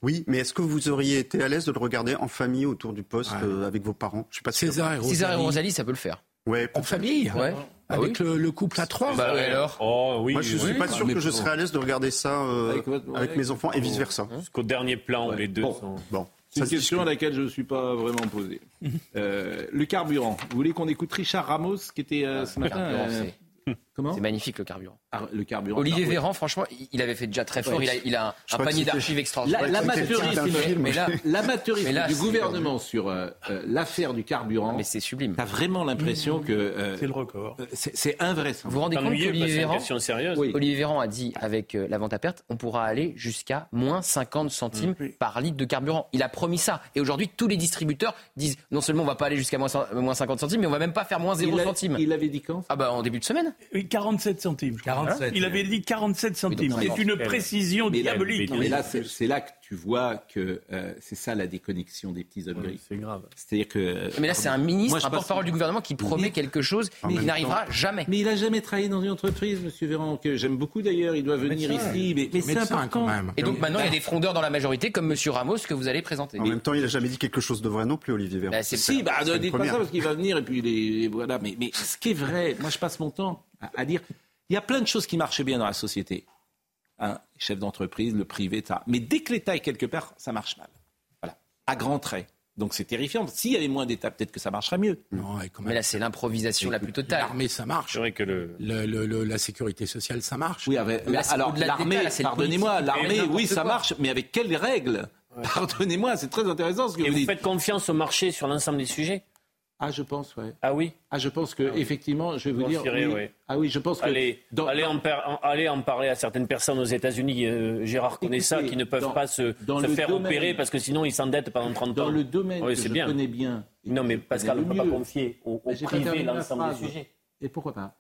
Oui, mais est-ce que vous auriez été à l'aise de le regarder en famille autour du poste euh, avec vos parents? Je suis pas César, et Rosalie. César et Rosalie, ça peut le faire. Ouais, en famille, ouais. Ah avec le, couple à trois? Bah, alors? Oh, oui, Moi, je suis pas sûr que je serais à l'aise de regarder ça euh, avec, mes enfants et vice versa. Jusqu'au dernier plan, les deux sont. Bon. C'est une question à laquelle je ne suis pas vraiment posé. Euh, le carburant. Vous voulez qu'on écoute Richard Ramos, qui était euh, ce matin C'est magnifique le carburant. Ah, le carburant. Olivier Véran, franchement, il avait fait déjà très fort. il, a, il a un, panier d'archives extraordinaire. L'amateurisme du gouvernement sur euh, euh, l'affaire du carburant. Mais c'est sublime. T'as vraiment l'impression que. Euh, c'est le record. C'est invraisemblable. Vous vous rendez compte qu'Olivier Véran, oui. Olivier Véran a dit avec la vente à perte, on pourra aller jusqu'à moins 50 centimes par litre de carburant. Il a promis ça. Et aujourd'hui, tous les distributeurs disent non seulement on va pas aller jusqu'à moins 50 centimes, mais on va même pas faire moins 0 centimes. Il avait dit quand? Ah bah en début de semaine. Oui, 47 centimes. 47. Il avait dit 47 centimes. C'est une précision diabolique. Mais là, c'est là que tu vois que euh, c'est ça la déconnexion des petits hommes gris. C'est grave. C'est-à-dire que. Mais là, c'est un ministre, un porte-parole du gouvernement qui promet quelque chose, mais il n'arrivera jamais. Mais il n'a jamais travaillé dans une entreprise, Monsieur Véran, que j'aime beaucoup d'ailleurs. Il doit venir ici. Mais, c'est important. Quand même. Et donc maintenant, il y a des frondeurs dans la majorité, comme Monsieur Ramos, que vous allez présenter. En même temps, il n'a jamais dit quelque chose de vrai non plus, Olivier Véran. Bah, si, bah, ne dites pas ça parce qu'il va venir et puis les, voilà. Mais, mais ce qui est vrai, moi, je passe mon temps à dire il y a plein de choses qui marchaient bien dans la société. Un chef d'entreprise, le privé, ça. Mais dès que l'État est quelque part, ça marche mal. Voilà. À grands traits. Donc c'est terrifiant. S'il y avait moins d'État, peut-être que ça marcherait mieux. Non, mais là, c'est l'improvisation la plus totale. L'armée, ça marche. Vrai que le... Le, la sécurité sociale, ça marche. Oui, avec, alors l'armée, pardonnez-moi, l'armée, oui, ça marche, mais avec quelles règles? Pardonnez-moi, c'est très intéressant ce que Et vous, vous dites. faites confiance au marché sur l'ensemble des sujets? Ah, je pense, ouais. Ah oui Ah, je pense que, effectivement, je vais vous dire. Oui. Ah oui, je pense que. Allez, dans, allez, en, allez, en, parler à certaines personnes aux États-Unis, euh, Gérard connaît ça, qui ne peuvent dans, pas se, se faire domaine, opérer parce que sinon ils s'endettent pendant 30 dans ans. Dans le domaine oui, que je bien. connais bien. Non, mais Pascal ne peut pas confier au, au privé l'ensemble des sujets. Et pourquoi pas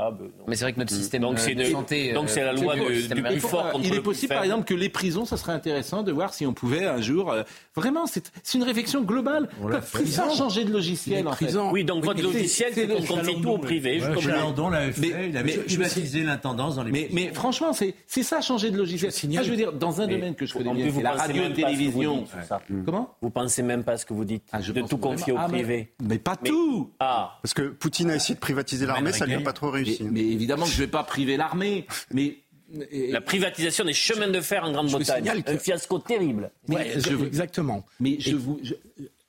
ah ben mais c'est vrai que notre système donc de santé. Donc c'est la loi de, du plus fort contre Il est le possible, par exemple, que les prisons, ça serait intéressant de voir si on pouvait un jour. Euh, vraiment, c'est une réflexion globale. Sans changer de logiciel, en fait. Oui, donc votre logiciel, c'est qu'on confie tout au privé. Chalandon l'avait fait, il avait privatisé l'intendance dans les mais, mais franchement, c'est ça, changer de logiciel. Moi, je veux dire, dans un domaine que je connais bien, c'est la radio-télévision. Comment Vous pensez même pas ce que vous dites De tout confier au privé. Mais pas tout Ah Parce que Poutine a essayé de privatiser l'armée, ça lui a pas trop réussi. Mais évidemment je ne vais pas priver l'armée, mais la privatisation des chemins de fer en Grande-Bretagne, un fiasco terrible. Ouais, je, exactement. Mais je vous, je,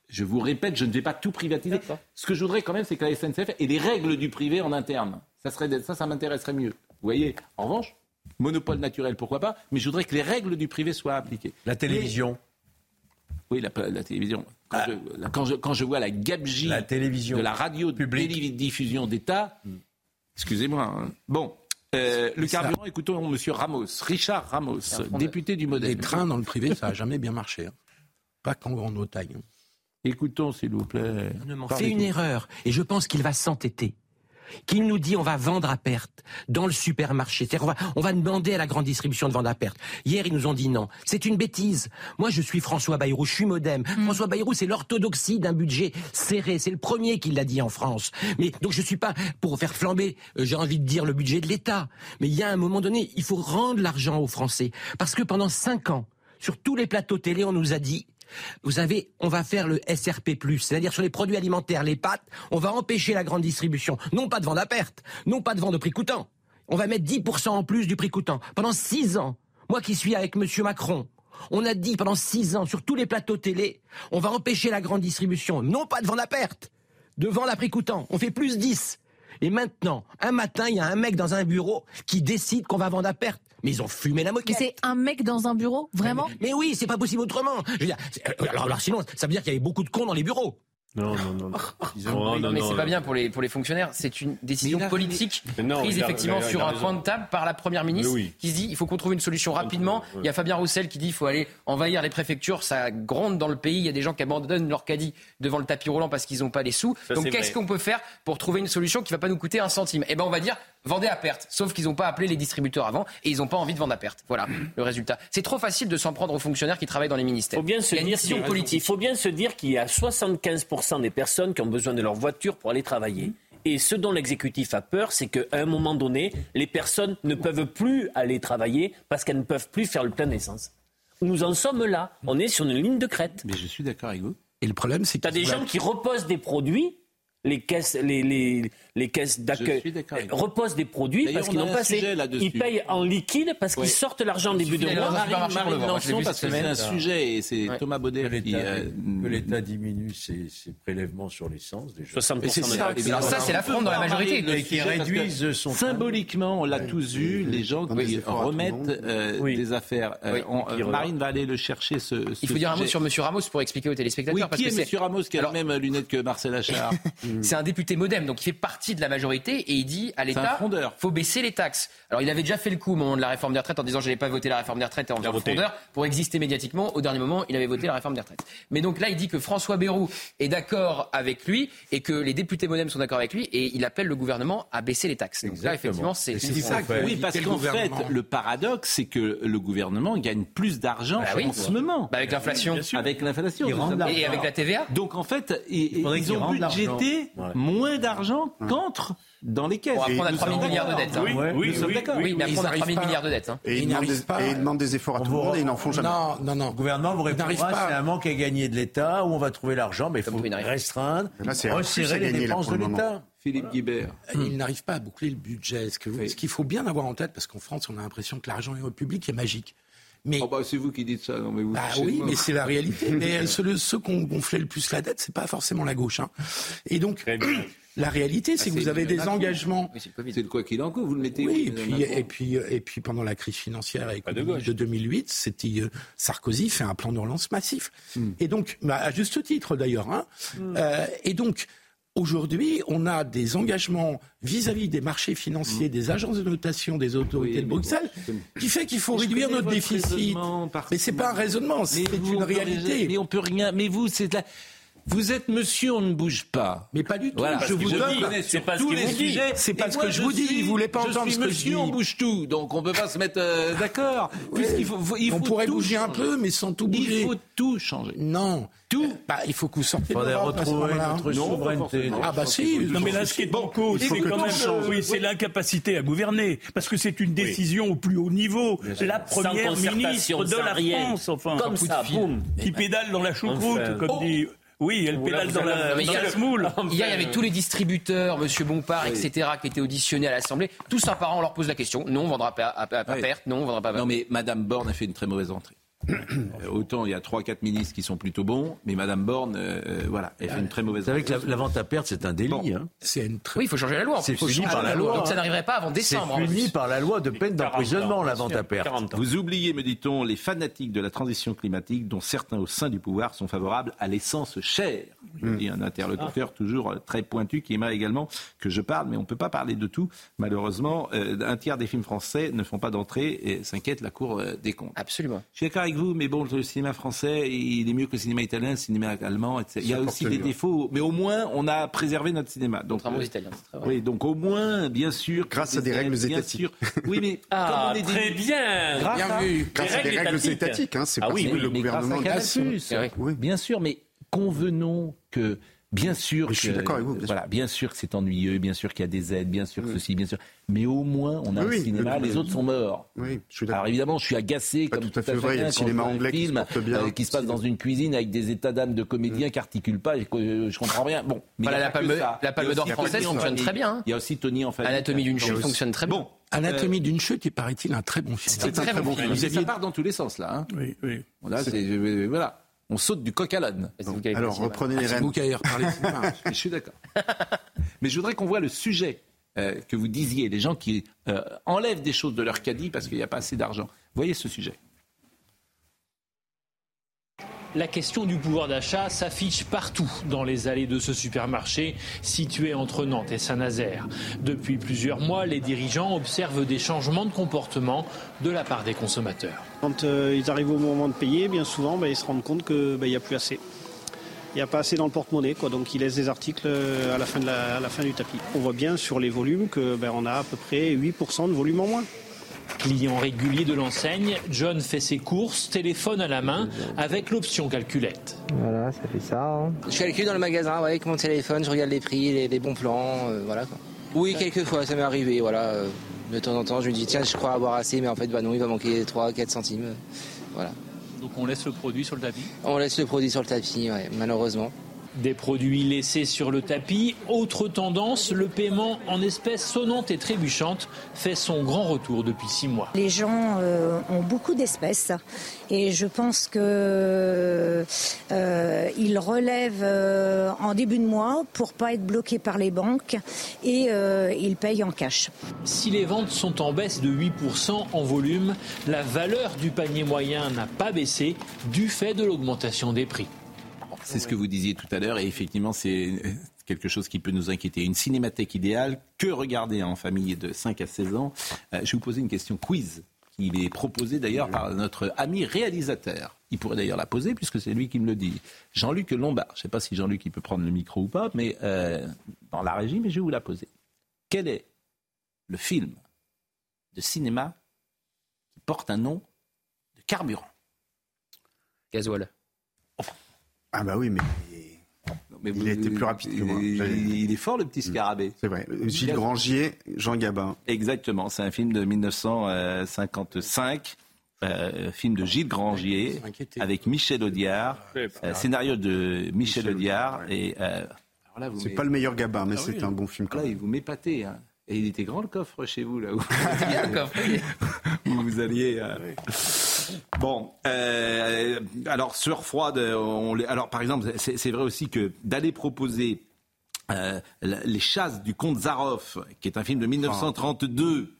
je, vous répète, je ne vais pas tout privatiser. Ce que je voudrais quand même, c'est que la SNCF ait les règles du privé en interne. Ça, serait, ça, ça m'intéresserait mieux. Vous voyez En revanche, monopole naturel, pourquoi pas Mais je voudrais que les règles du privé soient appliquées. La télévision. Oui, la, la télévision. Quand, ah. je, quand, je, quand, je, vois la gabegie la télévision de la radio de diffusion d'État, mm. Excusez-moi. Hein. Bon, euh, le carburant, écoutons Monsieur Ramos, Richard Ramos, député du Modèle. Les trains dans le privé, ça n'a jamais bien marché. Hein. Pas qu'en grande taille. Hein. Écoutons, s'il vous plaît. C'est une erreur, et je pense qu'il va s'entêter qu'il nous dit on va vendre à perte dans le supermarché. C'est-à-dire on va, on va demander à la grande distribution de vendre à perte. Hier, ils nous ont dit non. C'est une bêtise. Moi, je suis François Bayrou, je suis modem. Mm. François Bayrou, c'est l'orthodoxie d'un budget serré. C'est le premier qui l'a dit en France. Mais donc, je suis pas pour faire flamber, euh, j'ai envie de dire, le budget de l'État. Mais il y a un moment donné, il faut rendre l'argent aux Français. Parce que pendant cinq ans, sur tous les plateaux télé, on nous a dit vous savez, on va faire le SRP+, c'est-à-dire sur les produits alimentaires, les pâtes, on va empêcher la grande distribution, non pas de vendre à perte, non pas de vendre au prix coûtant. On va mettre 10% en plus du prix coûtant. Pendant six ans, moi qui suis avec Monsieur Macron, on a dit pendant six ans sur tous les plateaux télé, on va empêcher la grande distribution, non pas de vendre à perte, de vendre à prix coûtant. On fait plus 10. Et maintenant, un matin, il y a un mec dans un bureau qui décide qu'on va vendre à perte. Mais ils ont fumé la moquette. C'est un mec dans un bureau, vraiment mais, mais, oui, c'est pas possible autrement. Je veux dire, alors, alors sinon, ça veut dire qu'il y avait beaucoup de cons dans les bureaux. Non, non, non. Oh, non, mais c'est pas bien pour les, pour les fonctionnaires. C'est une décision politique prise effectivement sur un point de table par la première ministre qui se dit il faut qu'on trouve une solution rapidement. Il y a Fabien Roussel qui dit il faut aller envahir les préfectures. Ça gronde dans le pays. Il y a des gens qui abandonnent leur caddie devant le tapis roulant parce qu'ils n'ont pas les sous. Ça, Donc qu'est-ce qu'on peut faire pour trouver une solution qui va pas nous coûter un centime? Eh ben on va dire vendez à perte. Sauf qu'ils n'ont pas appelé les distributeurs avant et ils n'ont pas envie de vendre à perte. Voilà le résultat. C'est trop facile de s'en prendre aux fonctionnaires qui travaillent dans les ministères. Faut bien se dire politique. Il faut bien se dire qu'il y a 75% des personnes qui ont besoin de leur voiture pour aller travailler. Et ce dont l'exécutif a peur, c'est qu'à un moment donné, les personnes ne peuvent plus aller travailler parce qu'elles ne peuvent plus faire le plein d'essence. Nous en sommes là. On est sur une ligne de crête. Mais je suis d'accord avec vous. Et le problème, c'est Tu as des gens qui reposent des produits les caisses, les, les, les caisses d'accueil reposent des produits parce qu'ils n'ont pas assez. Ils payent en liquide parce qu'ils sortent l'argent en début de mois. Marine Lançon, parce que c'est un sujet et c'est Thomas Baudet qui. Euh, que l'État diminue ses, prélèvements sur l'essence, déjà. 60% de ça, c'est la fronde dans la majorité. qui réduisent son. Symboliquement, on l'a tous vu, les gens qui remettent euh, des affaires. Euh, Marine va aller le chercher ce. Il faut dire un mot sur M. Ramos pour expliquer aux téléspectateurs. Qui est M. Ramos qui a la même lunettes que Marcel Achard? C'est un député modem, donc il fait partie de la majorité et il dit à l'État faut baisser les taxes. Alors il avait déjà fait le coup au moment de la réforme des retraites en disant je n'ai pas voté la réforme des retraites en faisant frondeur pour exister médiatiquement. Au dernier moment, il avait voté la réforme des retraites. Mais donc là, il dit que François Bayrou est d'accord avec lui et que les députés modem sont d'accord avec lui et il appelle le gouvernement à baisser les taxes. Donc là, effectivement, c'est ça. Oui, parce qu'en fait, le paradoxe, c'est que le gouvernement gagne plus d'argent bah en ce moment. Bah avec l'inflation. Avec l'inflation. Et avec la TVA. Donc en fait, ils, ont budgété moins d'argent qu'entre dans les caisses. On va prendre à 3 000 milliards de dettes. Hein. Oui, oui, nous sommes d'accord. Oui, mais à 3 000 milliards de dettes. Hein. Et, ils demandent des, efforts à tout le monde et ils n'en font jamais. Non, non, non. Le gouvernement vous répondra, c'est un manque à gagner de l'État où on va trouver l'argent, mais il faut restreindre, resserrer les dépenses de l'État. Philippe Guibert. Il n'arrive pas à boucler le budget. Ce qu'il faut bien avoir en tête, parce qu'en France, on a l'impression que l'argent public est magique. Mais... Oh bah, c'est vous qui dites ça. Non, mais vous bah oui, mais c'est la réalité. mais ceux, ceux qui ont gonflé le plus la dette, c'est pas forcément la gauche. Hein. Et donc, la réalité, c'est que vous avez des engagements. c'est le quoi qu'il en coûte, vous le mettez Oui, et puis, et puis, et puis pendant la crise financière de, 2008, c'était euh, Sarkozy fait un plan de relance massif. Hmm. Et donc, bah, à juste titre d'ailleurs. Hein, hmm. euh, et donc, Aujourd'hui, on a des engagements vis-à-vis des marchés financiers, hmm. des agences de notation, des autorités de Bruxelles, qui fait qu'il faut réduire notre déficit. Mais c'est pas un raisonnement, c'est une réalité. Mais on peut rien. Mais vous, c'est la. Vous êtes monsieur, on ne bouge pas. Mais pas du tout. je vous donne. C'est pas tous les sujets. C'est pas ce que je vous dis. Il voulait pas entendre ce que monsieur, on bouge tout. Donc on peut pas se mettre euh, d'accord. on pourrait bouger un peu, mais sans tout bouger. Il faut tout changer. Non. Tout. Bah, il faut que vous sortiez de retrouver notre souveraineté. Ah bah si. Non mais là, ce qui est bon, cause, c'est quand même, oui, c'est l'incapacité à gouverner, parce que c'est une décision au plus haut niveau. La première ministre de la France, enfin, comme ça, boum, qui pédale dans la choucroute, comme dit oui, elle pédale dans la, semoule. Hier, il y avait tous les distributeurs, M. Bompard, etc., qui étaient auditionnés à l'Assemblée. Tous un par an, on leur pose la question. Non, on ne vendra pas à, perte. Non, on vendra pas Non, mais Mme Borne a fait une très mauvaise entrée. Euh, autant il y a 3-4 ministres qui sont plutôt bons, mais Mme Borne, euh, euh, voilà, elle fait une très mauvaise. Vous savez que la, vente à perte, c'est un délit. Hein. Une Oui, il faut changer la loi. C'est puni par la loi. Donc ça n'arriverait pas avant décembre. C'est puni par la loi de peine d'emprisonnement, la vente à perte. Vous oubliez, me dit-on, les fanatiques de la transition climatique, dont certains au sein du pouvoir sont favorables à l'essence chère. Je dis un interlocuteur toujours très pointu qui aimerait également que je parle, mais on ne peut pas parler de tout. Malheureusement, un tiers des films français ne font pas d'entrée et s'inquiète la Cour des comptes. Absolument. Je suis d'accord avec vous, mais bon, le cinéma français, il est mieux que le cinéma italien, le cinéma allemand, etc. Il y a aussi des défauts, mais au moins, on a préservé notre cinéma. Donc, aux Italiens, Oui, donc au moins, bien sûr. Grâce à des règles étatiques. Oui, mais ah, comme on est très bien. Grâce, bien à, vu. grâce à des règles étatiques, hein, c'est ah, oui, oui, le gouvernement. Grâce à oui. Bien sûr, mais convenons que Bien sûr, que, je suis d'accord avec vous. Bien voilà, sûr. bien sûr que c'est ennuyeux, bien sûr qu'il y a des aides, bien sûr que ceci, bien sûr. Mais au moins, on a un cinéma, les autres sont morts. Oui, je suis Alors évidemment, je suis agacé Pas comme tout à fait vrai. Il y a le cinéma anglais film, qui se, bien, euh, qui se passe dans une cuisine avec des états d'âme de comédiens mm. qui articulent pas. Et je comprends rien. Bon, mais voilà, la, palme, la Palme d'Or française fonctionne très bien. Hein. Il y a aussi Tony en fait. Anatomie d'une chute fonctionne très bien. Anatomie d'une chute est, paraît-il, un très bon film. C'est un très bon film. Ça part dans tous les sens là. Oui, oui. Voilà on saute du coq à l'âne. Alors reprenez les rênes. je suis d'accord. Mais je voudrais qu'on voit le sujet euh, que vous disiez, les gens qui euh, enlèvent des choses de leur caddie parce qu'il n'y a pas assez d'argent. Voyez ce sujet la question du pouvoir d'achat s'affiche partout dans les allées de ce supermarché situé entre Nantes et Saint-Nazaire. Depuis plusieurs mois, les dirigeants observent des changements de comportement de la part des consommateurs. Quand euh, ils arrivent au moment de payer, bien souvent, bah, ils se rendent compte qu'il bah, n'y a plus assez. Il n'y a pas assez dans le porte-monnaie, donc ils laissent des articles euh, à la fin, du tapis. On voit bien sur les volumes qu'on bah, a à peu près 8% de volume en moins. Client régulier de l'enseigne, John fait ses courses, téléphone à la main, avec l'option calculette. Voilà, ça fait ça. Hein. Je calcule dans le magasin avec mon téléphone, je regarde les prix, les, bons plans, euh, voilà. Oui, quelques fois, ça m'est arrivé, voilà. Euh, de temps en temps, je me dis, tiens, je crois avoir assez, mais en fait, bah non, il va manquer 3-4 centimes. Euh, voilà. Donc on laisse le produit sur le tapis? On laisse le produit sur le tapis, ouais, malheureusement. Des produits laissés sur le tapis. Autre tendance, le paiement en espèces sonnantes et trébuchantes fait son grand retour depuis six mois. Les gens euh, ont beaucoup d'espèces et je pense que euh, relèvent euh, en début de mois pour pas être bloqués par les banques et ils payent en cash. Si les ventes sont en baisse de 8% en volume, la valeur du panier moyen n'a pas baissé du fait de l'augmentation des prix. C'est ce que vous disiez tout à l'heure et effectivement c'est quelque chose qui peut nous inquiéter. Une cinémathèque idéale, que regarder en famille de 5 à 16 ans? Je vais vous poser une question quiz il est proposé d'ailleurs par notre ami réalisateur. Il pourrait d'ailleurs la poser puisque c'est lui qui me le dit. Jean-Luc Lombard. Je ne sais pas si Jean-Luc peut prendre le micro ou pas, mais euh, dans la régie, mais je vais vous la poser. Quel est le film de cinéma qui porte un nom de carburant? Gasoil. Ah bah oui, mais il a été plus rapide que moi. Il est fort, le petit scarabée. C'est vrai. Gilles Grangier, Jean Gabin. Exactement. C'est un film de 1955. Euh, film de Gilles Grangier avec Michel Audiard, euh, scénario de Michel Audiard et euh, c'est pas le meilleur Gabin, mais ah c'est un bon film. Quand là, il vous m'épatez. Hein. Et il était grand le coffre chez vous là où, où vous alliez. Bon, euh, alors sur froide, on, alors par exemple, c'est vrai aussi que d'aller proposer euh, les chasses du comte Zaroff, qui est un film de 1932.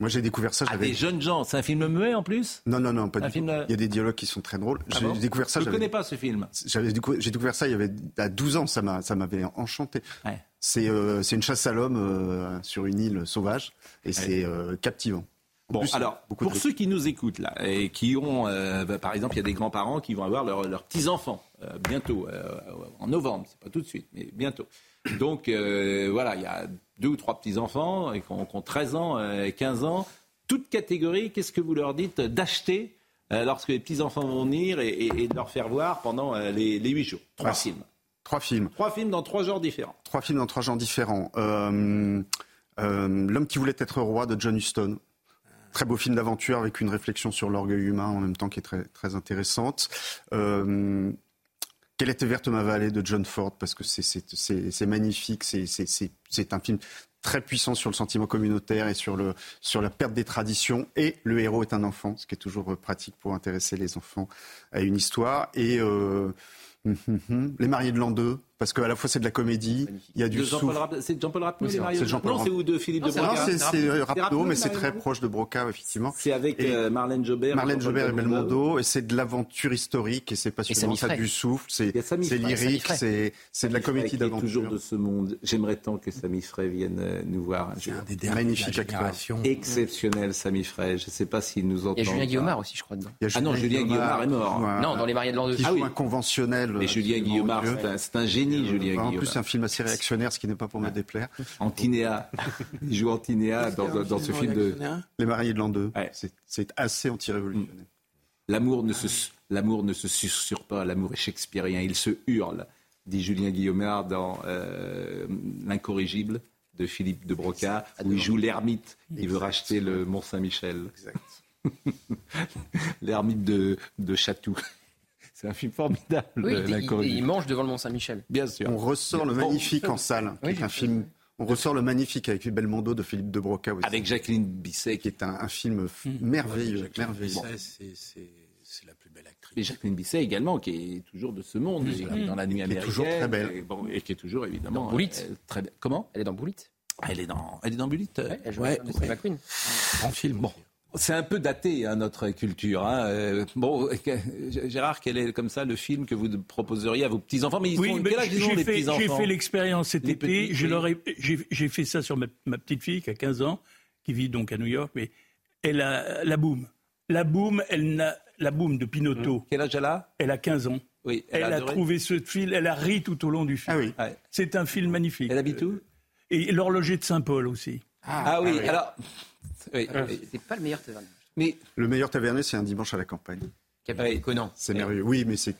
Moi, j'ai découvert ça. J'avais des jeunes gens. C'est un film muet en plus? Non, non, non, pas du tout. Il y a des dialogues qui sont très drôles. Ah j'ai découvert ça. Je ne connais pas ce film. J'ai découvert ça il y avait à 12 ans. Ça m'avait enchanté. Euh, c'est une chasse à l'homme sur une île sauvage et c'est captivant. Bon, alors, pour ceux qui nous écoutent là, et qui ont, euh, bah, par exemple, il y a des grands-parents qui vont avoir leurs petits-enfants euh, bientôt, euh, en novembre, c'est pas tout de suite, mais bientôt. Donc, voilà, il y a deux ou trois petits-enfants qui ont, 13 ans, et 15 ans. Toute catégorie, qu'est-ce que vous leur dites d'acheter lorsque les petits-enfants vont venir et, de leur faire voir pendant les, huit jours? Trois films. Trois films. Trois films dans trois genres différents. Trois films dans trois genres différents. L'homme qui voulait être roi de John Huston. Très beau film d'aventure avec une réflexion sur l'orgueil humain en même temps qui est très, très intéressante. Euh, Quelle était verte ma vallée de John Ford? Parce que c'est magnifique, c'est un film très puissant sur le sentiment communautaire et sur, le, sur la perte des traditions. Et le héros est un enfant, ce qui est toujours pratique pour intéresser les enfants à une histoire. Et euh, Les mariés de l'an 2, parce qu'à la fois c'est de la comédie, il y a du souffle. C'est Jean-Paul Rapneau, les Mario Non, c'est ou de Philippe de Broca C'est Rapneau, mais c'est très proche de Broca, effectivement. C'est avec euh, Marlène Jobert. Marlène Jobert et Belmondo, et c'est de l'aventure historique, et c'est pas seulement ça du souffle, c'est lyrique, c'est de la comédie d'aventure. toujours de ce monde. J'aimerais tant que Samy Frey vienne euh, nous voir. C'est un des magnifiques acteurs. Exceptionnel, Samy Frey. Je ne sais pas s'il nous entend. Il y a Julien Guillaumard aussi, je crois, dedans. Ah non, Julien Guillaumard est mort. Non, dans Les Mariés de l'an 2. Qui joue un conventionnel. Mais Julien Guillaumard, c'est un génie, Julien Guillaumard c'est un film assez réactionnaire, ce qui n'est pas pour me déplaire. Antinéa. Il joue Antinéa dans, dans ce film de. Les mariés de l'an 2. C'est assez anti-révolutionnaire. L'amour ne, se, l'amour ne se susurre pas, l'amour est shakespearien, il se hurle, dit Julien Guillaumard dans euh, L'incorrigible de Philippe de Broca, où il joue l'ermite, il veut racheter le Mont-Saint-Michel. l'ermite de, de Chatou. C'est un film formidable. Oui, il, mange devant le Mont-Saint-Michel. Bien sûr. On ressort le magnifique en salle, un film. On ressort le magnifique avec Belmondo de Philippe de Broca aussi. Avec Jacqueline Bisset. Qui est un, film hmm. merveilleux. merveilleux. c'est la plus belle actrice. Et Jacqueline Bisset également, qui est toujours de ce monde, dans la nuit américaine. Qui est toujours très belle. Et, qui est toujours évidemment. Dans euh, très Comment? Elle est dans Boulit. Elle est dans, elle est dans Bullitt. elle joue ouais, McQueen. En film. Bon. C'est un peu daté, hein, notre culture. Hein. Euh, bon, Gérard, quel est comme ça le film que vous proposeriez à vos petits-enfants? Mais ils oui, quel âge j'ai fait, J'ai fait l'expérience cet été. J'ai fait ça sur ma, petite fille qui a 15 ans, qui vit donc à New York, mais elle a la boum. La boum, elle n'a la boum de Pinotto. Mmh. Quel âge elle a? Elle a 15 ans. Oui, elle, a, trouvé ce film, elle a ri tout au long du film. Ah oui. C'est un film magnifique. Elle habite où? Et l'horloger de Saint-Paul aussi. Ah, ah oui, ah alors ah. C'est pas le meilleur tavernier. Mais le meilleur tavernier, c'est un dimanche à la campagne. Capitaine Conan. C'est merveilleux. Oui, mais c'est.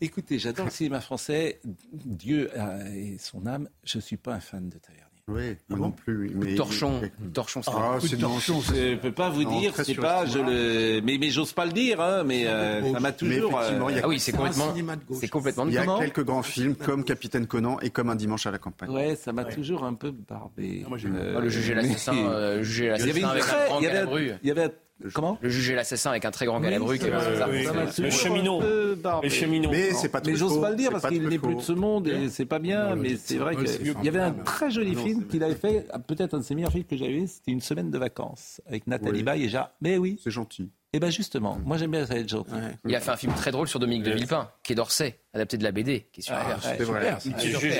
Écoutez, j'adore le cinéma français. Dieu et son âme, je ne suis pas un fan de tavernier. Oui, moi non plus. Mais... Torchon, torchon, c'est ah, c'est torchon. Je peux pas vous dire, c'est pas, je le, mais, mais j'ose pas le dire, hein, mais euh, ça m'a toujours. Ah oui, c'est complètement, c'est complètement. Il y a quelques grands films comme Capitaine Conan et comme Un dimanche à la campagne. Ouais, ça m'a toujours un peu barbé. Ah, le et l'assassin, le juge et l'assassin avec un grand Il y avait Comment Le juge et l'assassin avec un très grand galabru. le cheminot. Le cheminot. Mais c'est pas Mais j'ose pas le dire parce qu'il n'est plus de ce monde et c'est pas bien. Mais c'est vrai qu'il y avait un très joli film qu'il avait fait, peut-être un de ses meilleurs films que j'avais vu, c'était Une semaine de vacances avec Nathalie Baye et Jacques. Mais oui. C'est gentil. Et eh bien justement, moi j'aime bien ça être gentil. Il a fait un film très drôle sur Dominique de Villepin, qui est d'Orsay, adapté de la BD, qui est super.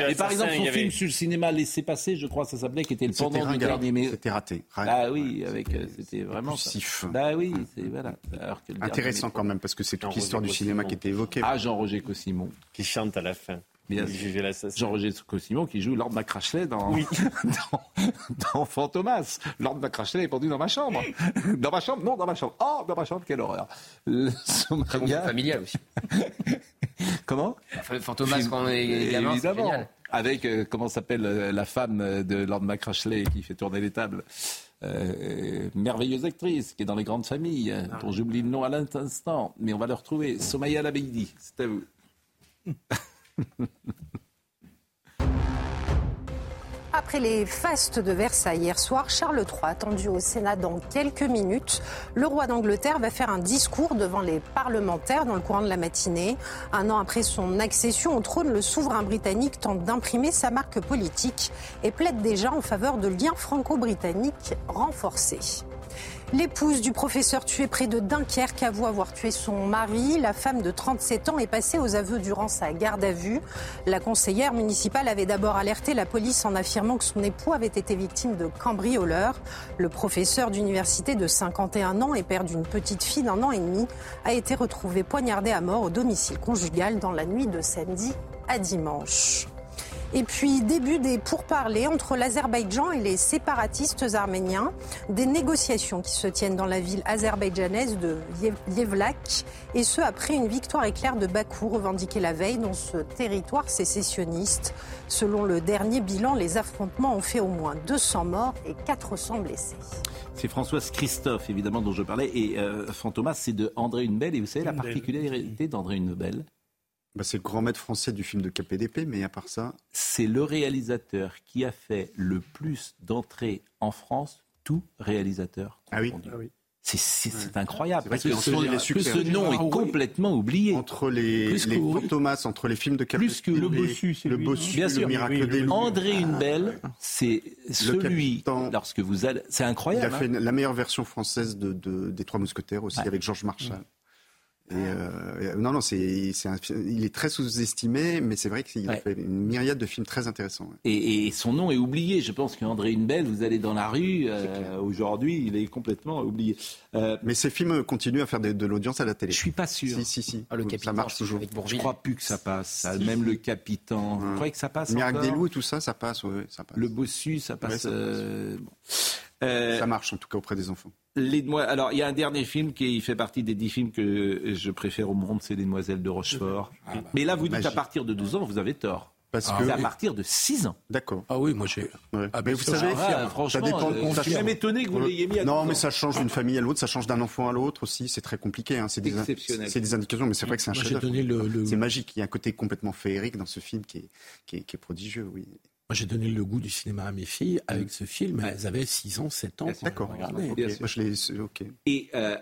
Et par exemple, son film sur le cinéma Laissez passer, je crois, ça s'appelait, qui était le pendant du dernier. C'était raté. Ah oui, avec, euh, c'était vraiment. Bah oui, c'est voilà. Intéressant quand même, parce que c'est toute l'histoire du cinéma qui était évoquée. Ah, Jean-Roger Cosimon. Qui chante à la fin. Jean-Roger Cosimon qui joue Lord Macrachley dans, dans, dans, Fantomas. Lord Macrachley est pendu dans ma chambre. Dans ma chambre Non, dans ma chambre. Oh, dans ma chambre, quelle horreur. Très bon familial aussi. Comment? Fantomas quand on est gamin, Évidemment. Avec, euh, comment s'appelle euh, la femme de Lord Macrachley qui fait tourner les tables euh, merveilleuse actrice qui est dans les grandes familles, ah. dont j'oublie le nom à l'instant, mais on va le retrouver. Somaya Labeidi, c'est à vous. Après les fastes de Versailles hier soir, Charles III, attendu au Sénat dans quelques minutes, le roi d'Angleterre va faire un discours devant les parlementaires dans le courant de la matinée. Un an après son accession au trône, le souverain britannique tente d'imprimer sa marque politique et plaide déjà en faveur de liens franco-britanniques renforcés. L'épouse du professeur tué près de Dunkerque avoue avoir tué son mari. La femme de 37 ans est passée aux aveux durant sa garde à vue. La conseillère municipale avait d'abord alerté la police en affirmant que son époux avait été victime de cambrioleurs. Le professeur d'université de 51 ans et père d'une petite fille d'un an et demi a été retrouvé poignardé à mort au domicile conjugal dans la nuit de samedi à dimanche. Et puis, début des pourparlers entre l'Azerbaïdjan et les séparatistes arméniens. Des négociations qui se tiennent dans la ville azerbaïdjanaise de Yevlak. Et ce, après une victoire éclair de Bakou revendiquée la veille dans ce territoire sécessionniste. Selon le dernier bilan, les affrontements ont fait au moins 200 morts et 400 blessés. C'est Françoise Christophe, évidemment, dont je parlais. Et euh, Fantomas, c'est de André Hunebelle. Et vous savez la particularité d'André Hunebelle bah, c'est le grand maître français du film de KPDP, mais à part ça. C'est le réalisateur qui a fait le plus d'entrées en France, tout réalisateur. Ah oui. Ah oui. C'est incroyable. Parce que, ce, nom est complètement oublié. Entre les, les Thomas, entre les films de KPDP. Plus que le Bossu, le Bossu, Bien sûr, le Miracle des Loups. André Hunebelle, c'est celui, lorsque vous allez, c'est incroyable. Il a fait hein. la meilleure version française de, des Trois Mousquetaires aussi, avec Georges Marchal. Euh, non, non, c'est, il est très sous-estimé, mais c'est vrai qu'il a fait une myriade de films très intéressants. Et, son nom est oublié. Je pense qu'André Hunebelle, vous allez dans la rue, euh, aujourd'hui, il est complètement oublié. Euh, mais ces films continuent à faire de, l'audience à la télé. Je suis pas sûr. Si, si, si. Ah, le ça marche toujours. Je crois plus que ça passe. Même le Capitaine. Vous croyez que ça passe Miracle des loups et tout ça, ça passe, ça passe. Le bossu, ça passe. ça marche en tout cas auprès des enfants. Les Alors, il y a un dernier film qui fait partie des dix films que je préfère au monde, c'est Les Demoiselles de Rochefort. Ah, bah, Mais là, vous dites à partir de 12 ans, vous avez tort. Parce que c'est à partir de 6 ans. D'accord. Ah oui, moi j'ai. Ah, mais vous savez, franchement, ça dépend. Euh, je suis même étonné que vous l'ayez mis à Non, mais ça change d'une famille à l'autre, ça change d'un enfant à l'autre aussi. C'est très compliqué. Hein. C'est des, c'est des indications, mais c'est vrai que c'est un chef le... C'est magique. Il y a un côté complètement féerique dans ce film qui est, qui est, qui est prodigieux, oui. Moi, j'ai donné le goût du cinéma à mes filles avec mm. ce film. Elles avaient 6 ans, 7 ans. D'accord. Moi, je l'ai. Ok. Et euh,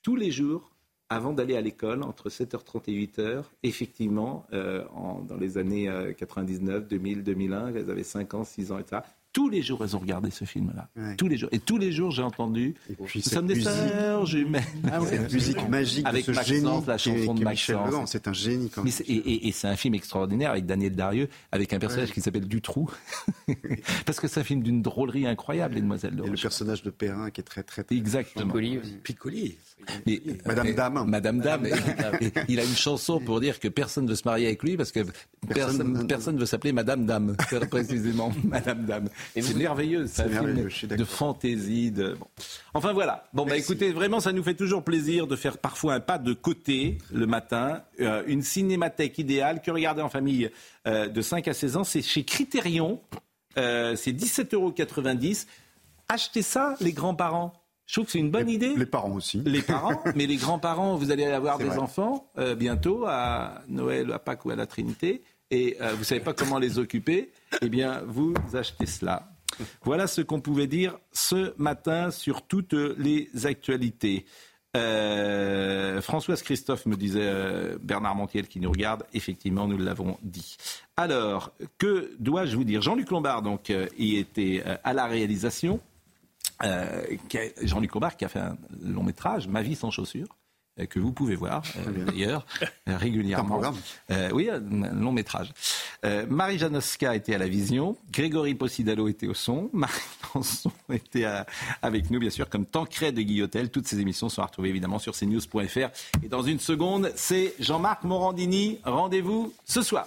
tous les jours, avant d'aller à l'école, entre 7h30 et 8h, effectivement, euh, en, dans les années 99, 2000, 2001, elles avaient 5 ans, 6 ans, etc tous les jours, elles ont regardé ce film-là. Tous les jours. Et tous les jours, j'ai entendu. Et puis, Nous sommes des sœurs jumelles. Ah cette musique magique avec de ce génie la chanson de Maxence. C'est un génie quand même. et, c'est un film extraordinaire avec Daniel Darieux, avec un personnage qui s'appelle Dutroux. Parce que c'est un film d'une drôlerie incroyable, Les Demoiselles de Et le personnage de Perrin qui est très, très. Exactement. Piccoli aussi. Piccoli. Madame Dame. Madame Dame. il a une chanson pour dire que personne ne veut se marier avec lui parce que personne ne veut s'appeler Madame Dame, précisément Madame Dame. C'est merveilleux, c'est un film de fantaisie. De... Enfin voilà. Bon, bah écoutez, vraiment, ça nous fait toujours plaisir de faire parfois un pas de côté le matin. Euh, une cinémathèque idéale que regarder en famille euh, de 5 à 16 ans, c'est chez Criterion. Euh, c'est 17,90 euros. Achetez ça, les grands-parents. Je trouve que c'est une bonne idée. Les parents aussi. Les parents, mais les grands-parents, vous allez avoir des enfants euh, bientôt à Noël, à Pâques ou à la Trinité, et euh, vous ne savez pas comment les occuper. Eh bien, vous achetez cela. Voilà ce qu'on pouvait dire ce matin sur toutes les actualités. Euh, Françoise Christophe me disait euh, Bernard Montiel qui nous regarde. Effectivement, nous l'avons dit. Alors, que dois-je vous dire? Jean-Luc Lombard, donc, y était à la réalisation. Jean-Luc Lombard qui a fait un long métrage, Ma vie sans chaussures. Euh, que vous pouvez voir euh, d'ailleurs euh, régulièrement. oui, un long métrage. Marie Janoska était à la vision, Grégory Possidalo était au son, Marie Lançon était avec nous bien sûr comme Tancred de Guillotel. Toutes ces émissions sont retrouvées évidemment sur cnews.fr. Et dans une seconde, c'est Jean-Marc Morandini. Rendez-vous ce soir.